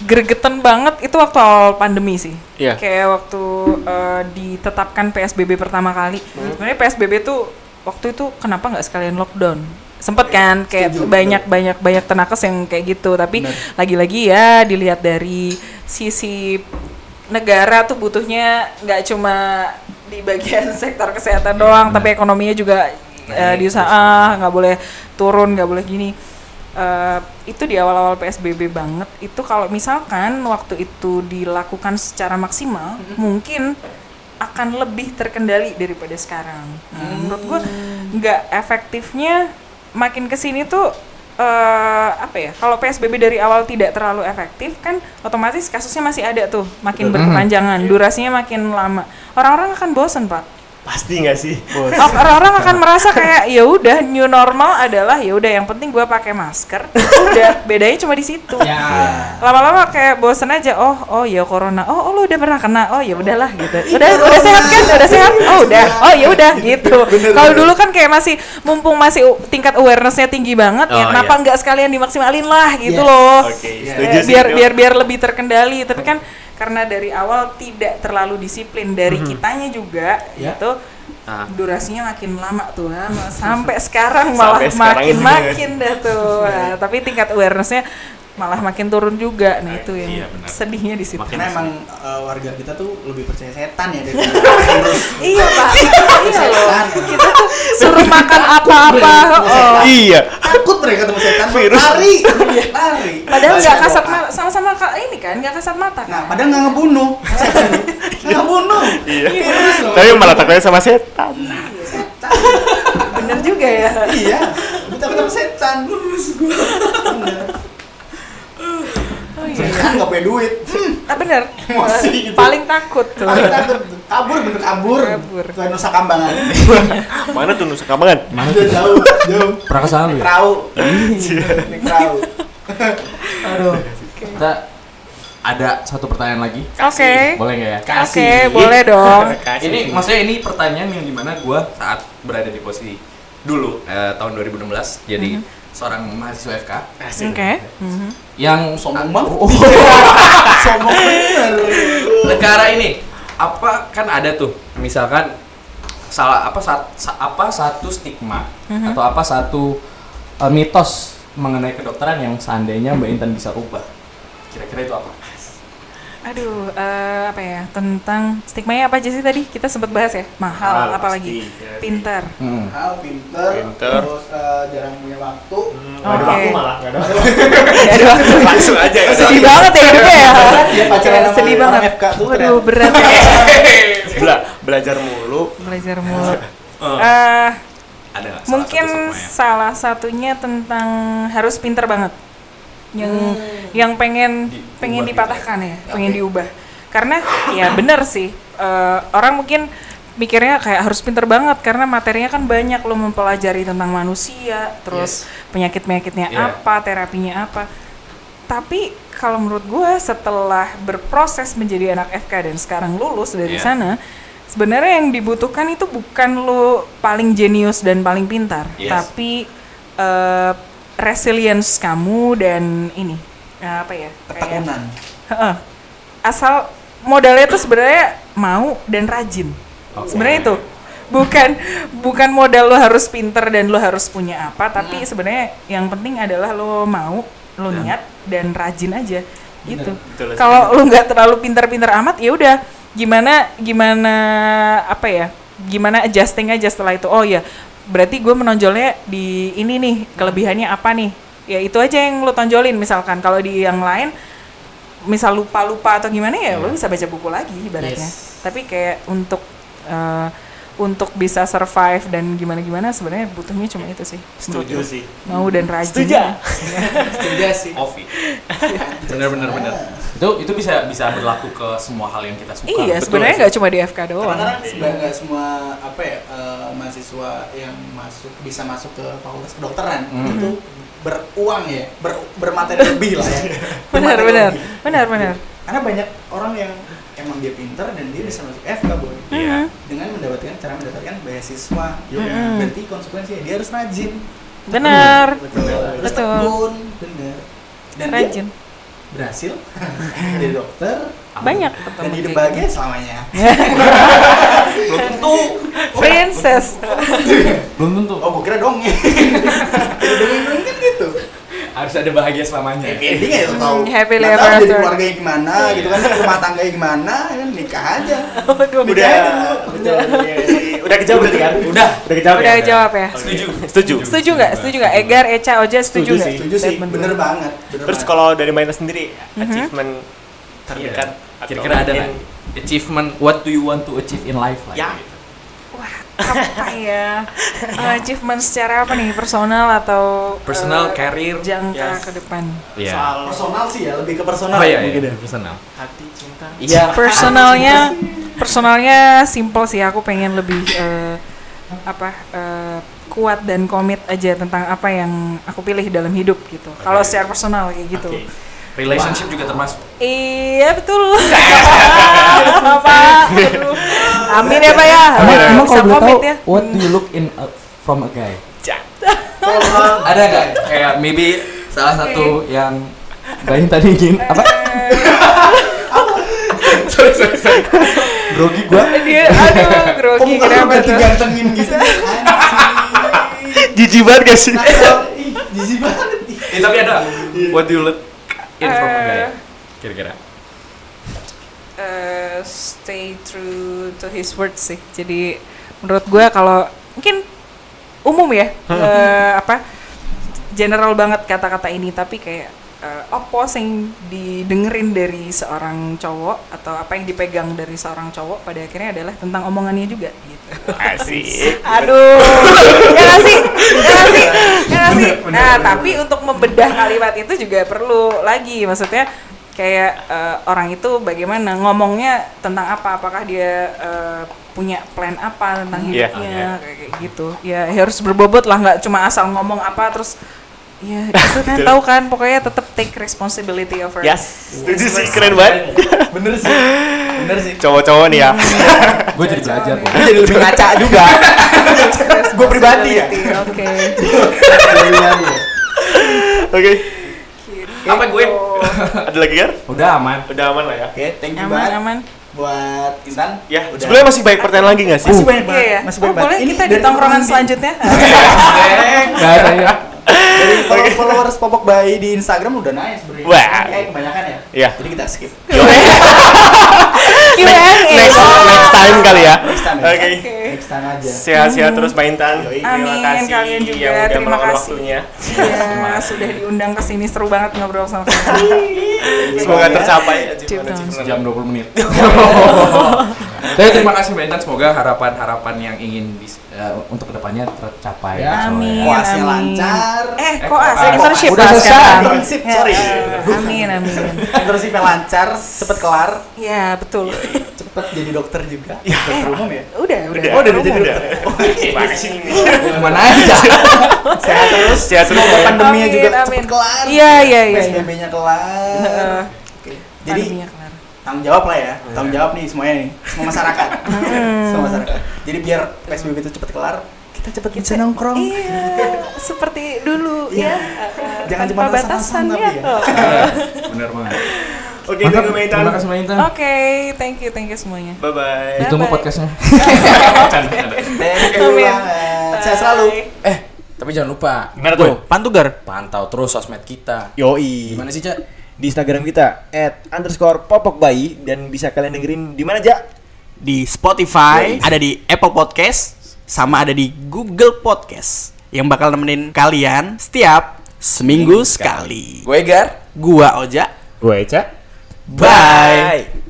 gregetan banget itu waktu awal pandemi sih Iya. kayak waktu eh, ditetapkan PSBB pertama kali sebenarnya PSBB tuh waktu itu kenapa nggak sekalian lockdown sempet kan kayak Setuju, banyak banyak banyak tenakes yang kayak gitu. Tapi lagi-lagi ya dilihat dari sisi negara tuh butuhnya nggak cuma di bagian sektor kesehatan doang tapi ekonominya juga eh, diusaha ah, nggak boleh turun nggak boleh gini. Eh, itu di awal-awal PSBB banget. Itu kalau misalkan waktu itu dilakukan secara maksimal mungkin akan lebih terkendali daripada sekarang. Nah, menurut gua nggak efektifnya makin ke sini tuh eh apa ya kalau PSBB dari awal tidak terlalu efektif kan otomatis kasusnya masih ada tuh makin berkepanjangan durasinya makin lama. Orang-orang akan bosan pak Pasti nggak sih? orang-orang akan merasa kayak ya udah new normal adalah ya udah yang penting gue pakai masker. Udah bedanya cuma di situ. Ya. lama-lama kayak bosen aja oh oh ya corona. Oh, oh lu udah pernah kena? Oh ya udahlah gitu. Udah udah sehat kan? Udah sehat? Oh udah. Oh ya udah gitu. Kalau dulu kan kayak masih mumpung masih tingkat awarenessnya tinggi banget ya Oh, kenapa iya. nggak sekalian dimaksimalin lah gitu Yes. loh. Ya. setuju sih. biar biar biar lebih terkendali. Tapi kan karena dari awal tidak terlalu disiplin dari kitanya juga Ya. gitu Ah. durasinya makin lama tuh kan sampai sekarang malah Sampai sekarang makin makin dah tuh Nah, tapi tingkat awarenessnya malah makin turun juga nah itu yang Iya, benar. sedihnya di situ Karena emang eh, warga kita tuh lebih percaya setan ya daripada virus. iya pak iya loh Setan. kita tuh suruh makan apa-apa oh. Iya. Takut mereka ketemu setan, Virus. lari, lari. padahal nggak kasat mata sama-sama ini kan nggak kasat mata Nah, kan padahal nggak ngebunuh. Setan. Nggak ngebunuh. Iya. Virus loh. Tapi malah takutnya sama setan. Setan. bener juga ya Iya. Gue takut sama setan. Bener. Oh, iya. Setan nggak punya duit. Hmm. ah bener Emosi gitu. paling takut tuh Aku takut kabur bener kabur. Kabur. Tuhan Nusa Kambangan. Mana tuh Nusa Kambangan? Udah jauh, jauh. Pernah ke sana lu ya? Perahu. Naik perahu. Aduh. Kita ada satu pertanyaan lagi. oke Boleh nggak ya? oke Kasih. boleh dong Kasih. Ini maksudnya ini pertanyaan yang di mana gue saat berada di posisi dulu eh, tahun 2016 jadi seorang mahasiswa FK oke Mhm. yang Sombong banget. Sombong bener. negara ini apa kan ada tuh misalkan salah apa sat- sa- apa satu stigma atau apa satu uh, mitos mengenai kedokteran yang seandainya Mbak Intan bisa ubah. Kira-kira itu apa? Aduh, eh, apa ya tentang stigmanya apa aja sih tadi kita sempat bahas ya mahal, Mahal, apalagi pasti, ya. pintar. Hmm. Hal pinter, Pinter. terus eh, jarang punya waktu. Nggak ada Oke. waktu malah, nggak ada waktu. Gak ada waktu. Langsung aja. ya. Sedih banget ya hidupnya ya. Dia pacaran sama sedih banget. FK tuh Waduh berat ya. Bela- belajar mulu. Belajar mulu. Oh, Eh, ada salah mungkin satu stigma ya? salah satunya tentang harus pintar banget. Yang yang pengen Diubah pengen gitu dipatahkan ya, pengen diubah. Karena ya bener sih eh, orang mungkin mikirnya kayak harus pinter banget karena materinya kan banyak lo mempelajari tentang manusia, terus penyakit-penyakitnya Iya. apa, terapinya apa. Tapi kalau menurut gue setelah berproses menjadi anak FK dan sekarang lulus dari Iya. sana, sebenarnya yang dibutuhkan itu bukan lo paling jenius dan paling pintar, Yes. tapi eh, resilience kamu dan ini eh, apa ya? kayak- Ketekunan. Heeh. Asal modalnya tuh sebenarnya mau dan rajin. Sebenarnya itu bukan bukan modal lo harus pinter dan lo harus punya apa, tapi sebenarnya yang penting adalah lo mau, lo niat dan rajin aja gitu. Kalau lo nggak terlalu pinter-pinter amat, ya udah gimana gimana apa ya? Gimana adjusting aja setelah itu. Oh ya, berarti gue menonjolnya di ini nih kelebihannya apa nih? Ya itu aja yang lo tonjolin misalkan. Kalau di yang lain misal lupa-lupa atau gimana ya lo bisa baca buku lagi ibaratnya. Yes. Tapi kayak untuk eh, untuk bisa survive dan gimana-gimana sebenarnya butuhnya cuma itu sih. Setuju sih. Mau dan rajin. Setuju. Setuju sih. Ovi. bener bener bener. Itu itu bisa bisa berlaku ke semua hal yang kita suka. Iya, sebenarnya nggak cuma di FK doang. Karena sebenarnya nggak semua apa ya eh, mahasiswa yang masuk bisa masuk ke fakultas kedokteran Hmm. itu tuh beruang ya, ber, bermateri lebih lah ya. Benar, benar. Benar, benar. Karena banyak orang yang emang dia pinter dan dia bisa masuk FK boy Iya. dengan mendapatkan cara mendapatkan beasiswa. Mm-mm. Berarti konsekuensinya dia harus rajin, Benar. harus Betul. tekun, benar. Dan dia Rajin. berhasil jadi dokter Banyak dan hidup bahagia selamanya. belum tentu. gitu. Princess. Belum tentu. Oh, gue kira dongeng. Jadi dongeng kan gitu. Harus ada bahagia selamanya. Happy ending ya tahu. Hmm, happy Nggak ever tahu jadi after. keluarganya gimana gitu kan, rumah tangganya gimana, kan nikah aja. Waduh, Udah. Iya sih. Udah kejawab berarti kan? Udah. Udah kejawab Udah ya? jawab ya. Setuju. Setuju. Setuju nggak? Setuju nggak? Egar, Eca, Oja setuju Setuju nggak? sih. Setuju sih, bener banget. Terus kalau dari Maina sendiri, Mhm. achievement terdekat atau Kira-kira ada achievement what do you want to achieve in life lah Ya. gitu. Wah, apa ya? Uh, achievement secara apa nih? Personal atau Personal, uh, career, jangka yes. ke depan? Iya. Soal personal sih ya, lebih ke personal. Oh iya, mungkin iya, ya. personal. hati, cinta. Iya. Personalnya, personalnya simple sih. Aku pengen lebih uh, apa? uh, kuat dan komit aja tentang apa yang aku pilih dalam hidup gitu. Kalau secara personal kayak gitu. Oke. Relationship juga termasuk. Iya betul. apa? Amin ya pak ya. Emang, kalau boleh tahu, ya. what do you look in a, from a guy? Ada nggak kayak maybe salah satu yang yang tadi ingin apa? grogi gua Dia, aduh, kok grogi kenapa ganti tuh? gantengin gitu? Jijik banget gak sih? Jijik banget. Eh, tapi ada what do you look in from a guy? Eh. Kira-kira. Eh, stay true to his words sih. Jadi menurut gue kalau mungkin umum ya eh, apa general banget kata-kata ini tapi kayak eh, apa yang didengerin dari seorang cowok atau apa yang dipegang dari seorang cowok pada akhirnya adalah tentang omongannya juga gitu. Asik. Aduh, ya sih, ya sih, ya sih. Nah, tapi untuk membedah kalimat itu juga perlu lagi, maksudnya kayak eh, orang itu bagaimana ngomongnya tentang apa, apakah dia eh, punya plan apa tentang Iya. hidupnya, kayak kayak gitu. Ya harus berbobot lah, nggak cuma asal ngomong apa terus. Ya, itu kan Betul. tahu kan, pokoknya tetap take responsibility over. Yes, setuju sih, keren banget. Bener sih. Bener sih. Cowok-cowok nih ya. Gue jadi belajar. Gue jadi lebih ngaca juga. Gue pribadi ya. Oke. Oke, Apa gue? ada lagi kan? Udah aman. Udah aman lah ya. Oke, thank you Aman, banget aman. buat Intan. Ya, Udah. sebenarnya masih banyak pertanyaan lagi gak sih? Masih banyak Iya banget. ya. Masih Oh, banyak banget. boleh kita di tongkrongan selanjutnya. Gak ada ya. Dari follow followers Popok Bayi di Instagram udah naik sebenarnya. Wah. Eh, kebanyakan ya. Iya. Jadi kita skip. Q&A. Next, next time kali ya. Next time. Oke. Oke. Next time aja. Sehat-sehat terus Mbak Intan. Yoi. Terima Amin, kasih kalian juga. yang udah Terima kasih. waktunya. Iya, sudah diundang ke sini seru banget ngobrol sama kalian. Semoga Ya. tercapai down. Sejam 20 menit. Tapi terima kasih Mbak Intan, semoga harapan-harapan yang ingin dis- eh, untuk ke depannya tercapai. Ya, Amin. Koasnya amin. lancar. Eh, Eh, kok koas. asli internship Udah selesai. Internship, Ya, sorry. eh, Amin, amin. Internship lancar, cepet kelar, Ya, betul. Cepet jadi dokter juga. Dokter umum ya. Udah, udah. Udah, Oh, udah jadi udah. dokter. Gimana sih ini? Ke mana aja? Sehat terus. Sehat terus, Semoga ya. pandeminya juga cepet kelar. Iya, iya, iya. PSBB-nya kelar. Heeh. Oke. Jadi kelar. tanggung jawab lah ya tanggung jawab nih semuanya nih semua masyarakat semua masyarakat jadi biar psbb itu cepet kelar kita cepet bisa nongkrong Iya, seperti dulu Iya. ya. Jangan cuma batasan ya. ya. Oh. Bener banget. Oke, Mantap, thank you Maitan. terima kasih Maintan. Oke, thank you, thank you semuanya. Bye bye. Ditunggu podcastnya. thank you Amin. banget saya selalu. Eh, tapi jangan lupa Gimana tuh? Pantugar. pantau terus sosmed kita. Yoi. Gimana sih, Cak? Di Instagram kita at underscore popok bayi dan bisa kalian dengerin di mana aja? Di Spotify, ada di Apple Podcast, sama ada di Google Podcast. Yang bakal nemenin kalian setiap seminggu sekali. Gue Gar. Gua Oja. Gue Eca. Bye.